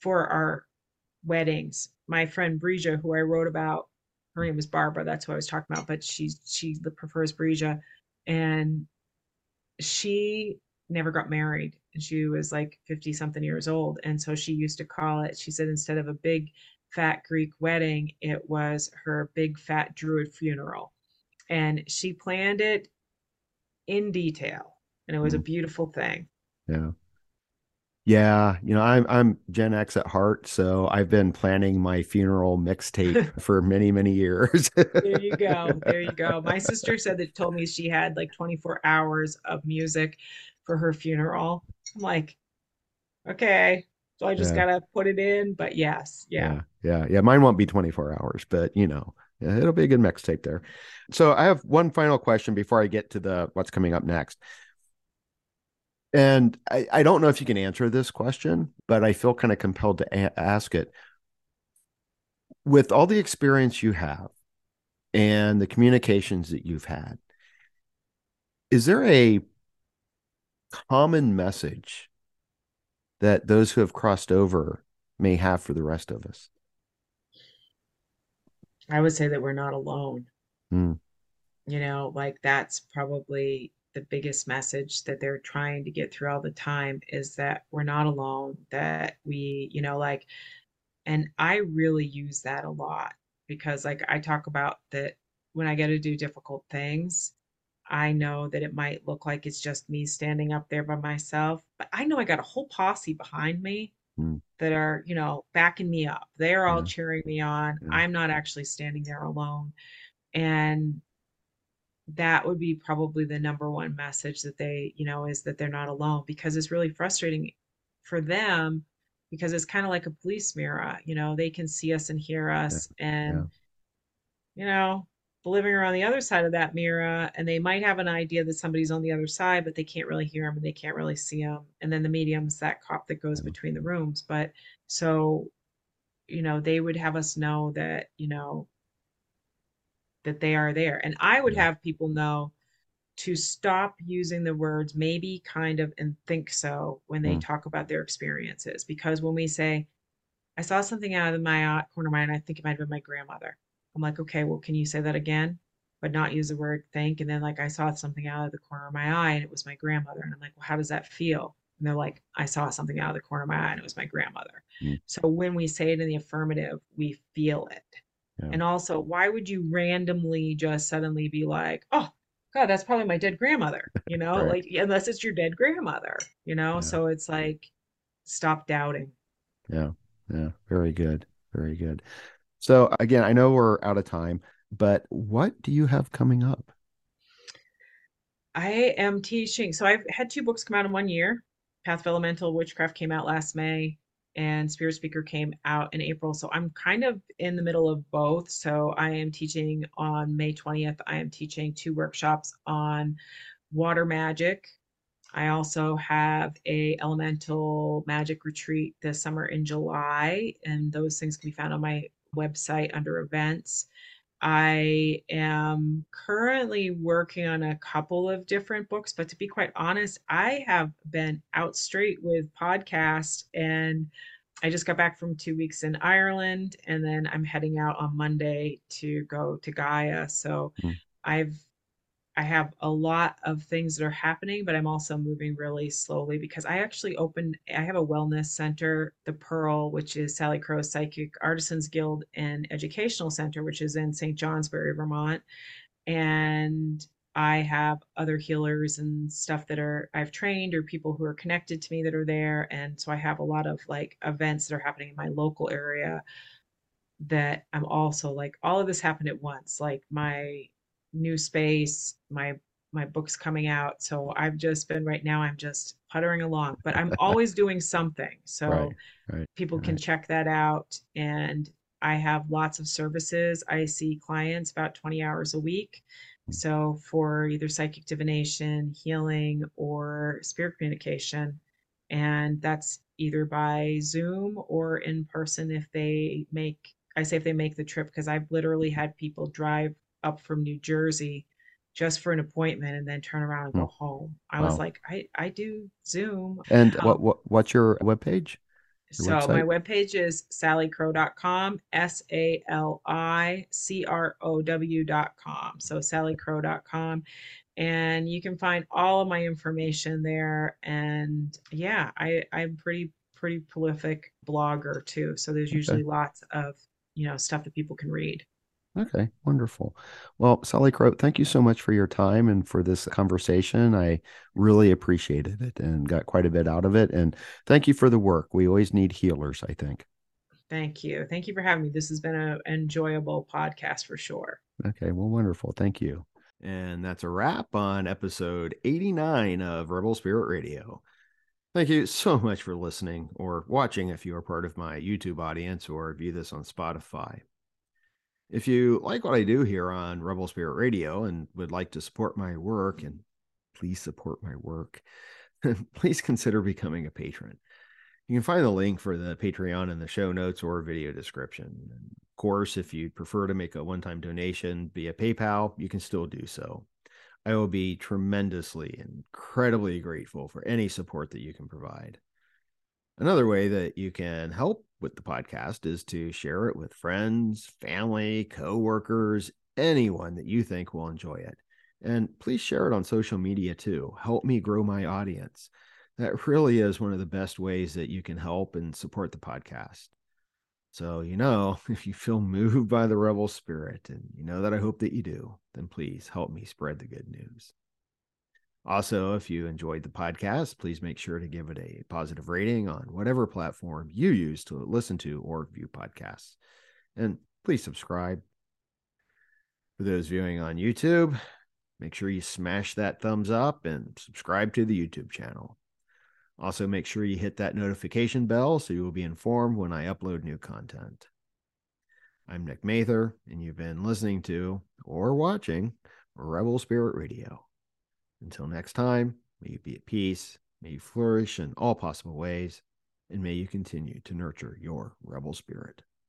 for our weddings my friend Breja, who I wrote about her name is Barbara that's who I was talking about but she's she prefers Breja and she never got married and she was like 50 something years old and so she used to call it she said instead of a big fat Greek wedding it was her big fat druid funeral. And she planned it in detail and it was a mm. beautiful thing. Yeah yeah you know i'm i'm gen x at heart so i've been planning my funeral mixtape for many many years there you go there you go my sister said that told me she had like 24 hours of music for her funeral i'm like okay so i just yeah. gotta put it in but yes yeah. yeah yeah yeah mine won't be 24 hours but you know it'll be a good mixtape there. So I have one final question before I get to the what's coming up next. And I, I don't know if you can answer this question, but I feel kind of compelled to a- ask it. With all the experience you have and the communications that you've had, is there a common message that those who have crossed over may have for the rest of us? I would say that we're not alone. Mm. You know, like that's probably the biggest message that they're trying to get through all the time is that we're not alone, that we, you know, like, and I really use that a lot because, like, I talk about that when I get to do difficult things, I know that it might look like it's just me standing up there by myself, but I know I got a whole posse behind me mm. that are, you know, backing me up. They're all yeah. cheering me on. Yeah. I'm not actually standing there alone. And that would be probably the number one message that they, you know, is that they're not alone because it's really frustrating for them because it's kind of like a police mirror. You know, they can see us and hear us yeah. and you know, living around the other side of that mirror and they might have an idea that somebody's on the other side but they can't really hear them and they can't really see them and then the medium's that cop that goes between the rooms but so you know they would have us know that you know that they are there and i would have people know to stop using the words maybe kind of and think so when they mm. talk about their experiences because when we say i saw something out of my corner of my eye and i think it might have been my grandmother I'm like, okay, well, can you say that again? But not use the word thank. And then like I saw something out of the corner of my eye and it was my grandmother. And I'm like, well, how does that feel? And they're like, I saw something out of the corner of my eye and it was my grandmother. Mm. So when we say it in the affirmative, we feel it. Yeah. And also, why would you randomly just suddenly be like, oh, God, that's probably my dead grandmother, you know, right. like unless it's your dead grandmother, you know? Yeah. So it's like, stop doubting. Yeah. Yeah. Very good. Very good. So again, I know we're out of time, but what do you have coming up? I am teaching. So I've had two books come out in one year. Path of Elemental Witchcraft came out last May, and Spirit Speaker came out in April. So I'm kind of in the middle of both. So I am teaching on May 20th. I am teaching two workshops on water magic. I also have a elemental magic retreat this summer in July, and those things can be found on my website under events. I am currently working on a couple of different books, but to be quite honest, I have been out straight with podcasts and I just got back from two weeks in Ireland and then I'm heading out on Monday to go to Gaia. So mm. I've I have a lot of things that are happening, but I'm also moving really slowly because I actually opened, I have a wellness center, the Pearl, which is Salicrow Psychic Artisans Guild and Educational Center, which is in St. Johnsbury, Vermont. And I have other healers and stuff that are I've trained or people who are connected to me that are there. And so I have a lot of like events that are happening in my local area that I'm also like all of this happened at once. Like my new space, my my book's coming out. So I've just been right now I'm just puttering along, but I'm always doing something. So right, right, people right. can check that out and I have lots of services. I see clients about 20 hours a week. Hmm. So for either psychic divination, healing, or spirit communication, and that's either by Zoom or in person if they make I say if they make the trip because I've literally had people drive up from New Jersey just for an appointment and then turn around and go hmm. home. I wow. was like, I, I do Zoom. And um, what, what what's your webpage? so website? my webpage is salicrow.com, S A L I C R O W.com. So salicrow.com. And you can find all of my information there. And yeah, I, I'm pretty pretty prolific blogger too. So there's usually okay. lots of you know stuff that people can read. Okay, wonderful. Well, Salicrow, thank you so much for your time and for this conversation. I really appreciated it and got quite a bit out of it. And thank you for the work. We always need healers, I think. Thank you. Thank you for having me. This has been an enjoyable podcast for sure. Okay, well, wonderful. Thank you. And that's a wrap on episode 89 of Rebel Spirit Radio. Thank you so much for listening or watching if you are part of my YouTube audience or view this on Spotify. If you like what I do here on Rebel Spirit Radio and would like to support my work, and please support my work, please consider becoming a patron. You can find the link for the Patreon in the show notes or video description. Of course, if you'd prefer to make a one time donation via PayPal, you can still do so. I will be tremendously, incredibly grateful for any support that you can provide. Another way that you can help with the podcast is to share it with friends, family, coworkers, anyone that you think will enjoy it. And please share it on social media too. Help me grow my audience. That really is one of the best ways that you can help and support the podcast. So, you know, if you feel moved by the rebel spirit, and you know that I hope that you do, then please help me spread the good news. Also, if you enjoyed the podcast, please make sure to give it a positive rating on whatever platform you use to listen to or view podcasts. And please subscribe. For those viewing on YouTube, make sure you smash that thumbs up and subscribe to the YouTube channel. Also, make sure you hit that notification bell so you will be informed when I upload new content. I'm Nick Mather, and you've been listening to or watching Rebel Spirit Radio. Until next time, may you be at peace, may you flourish in all possible ways, and may you continue to nurture your rebel spirit.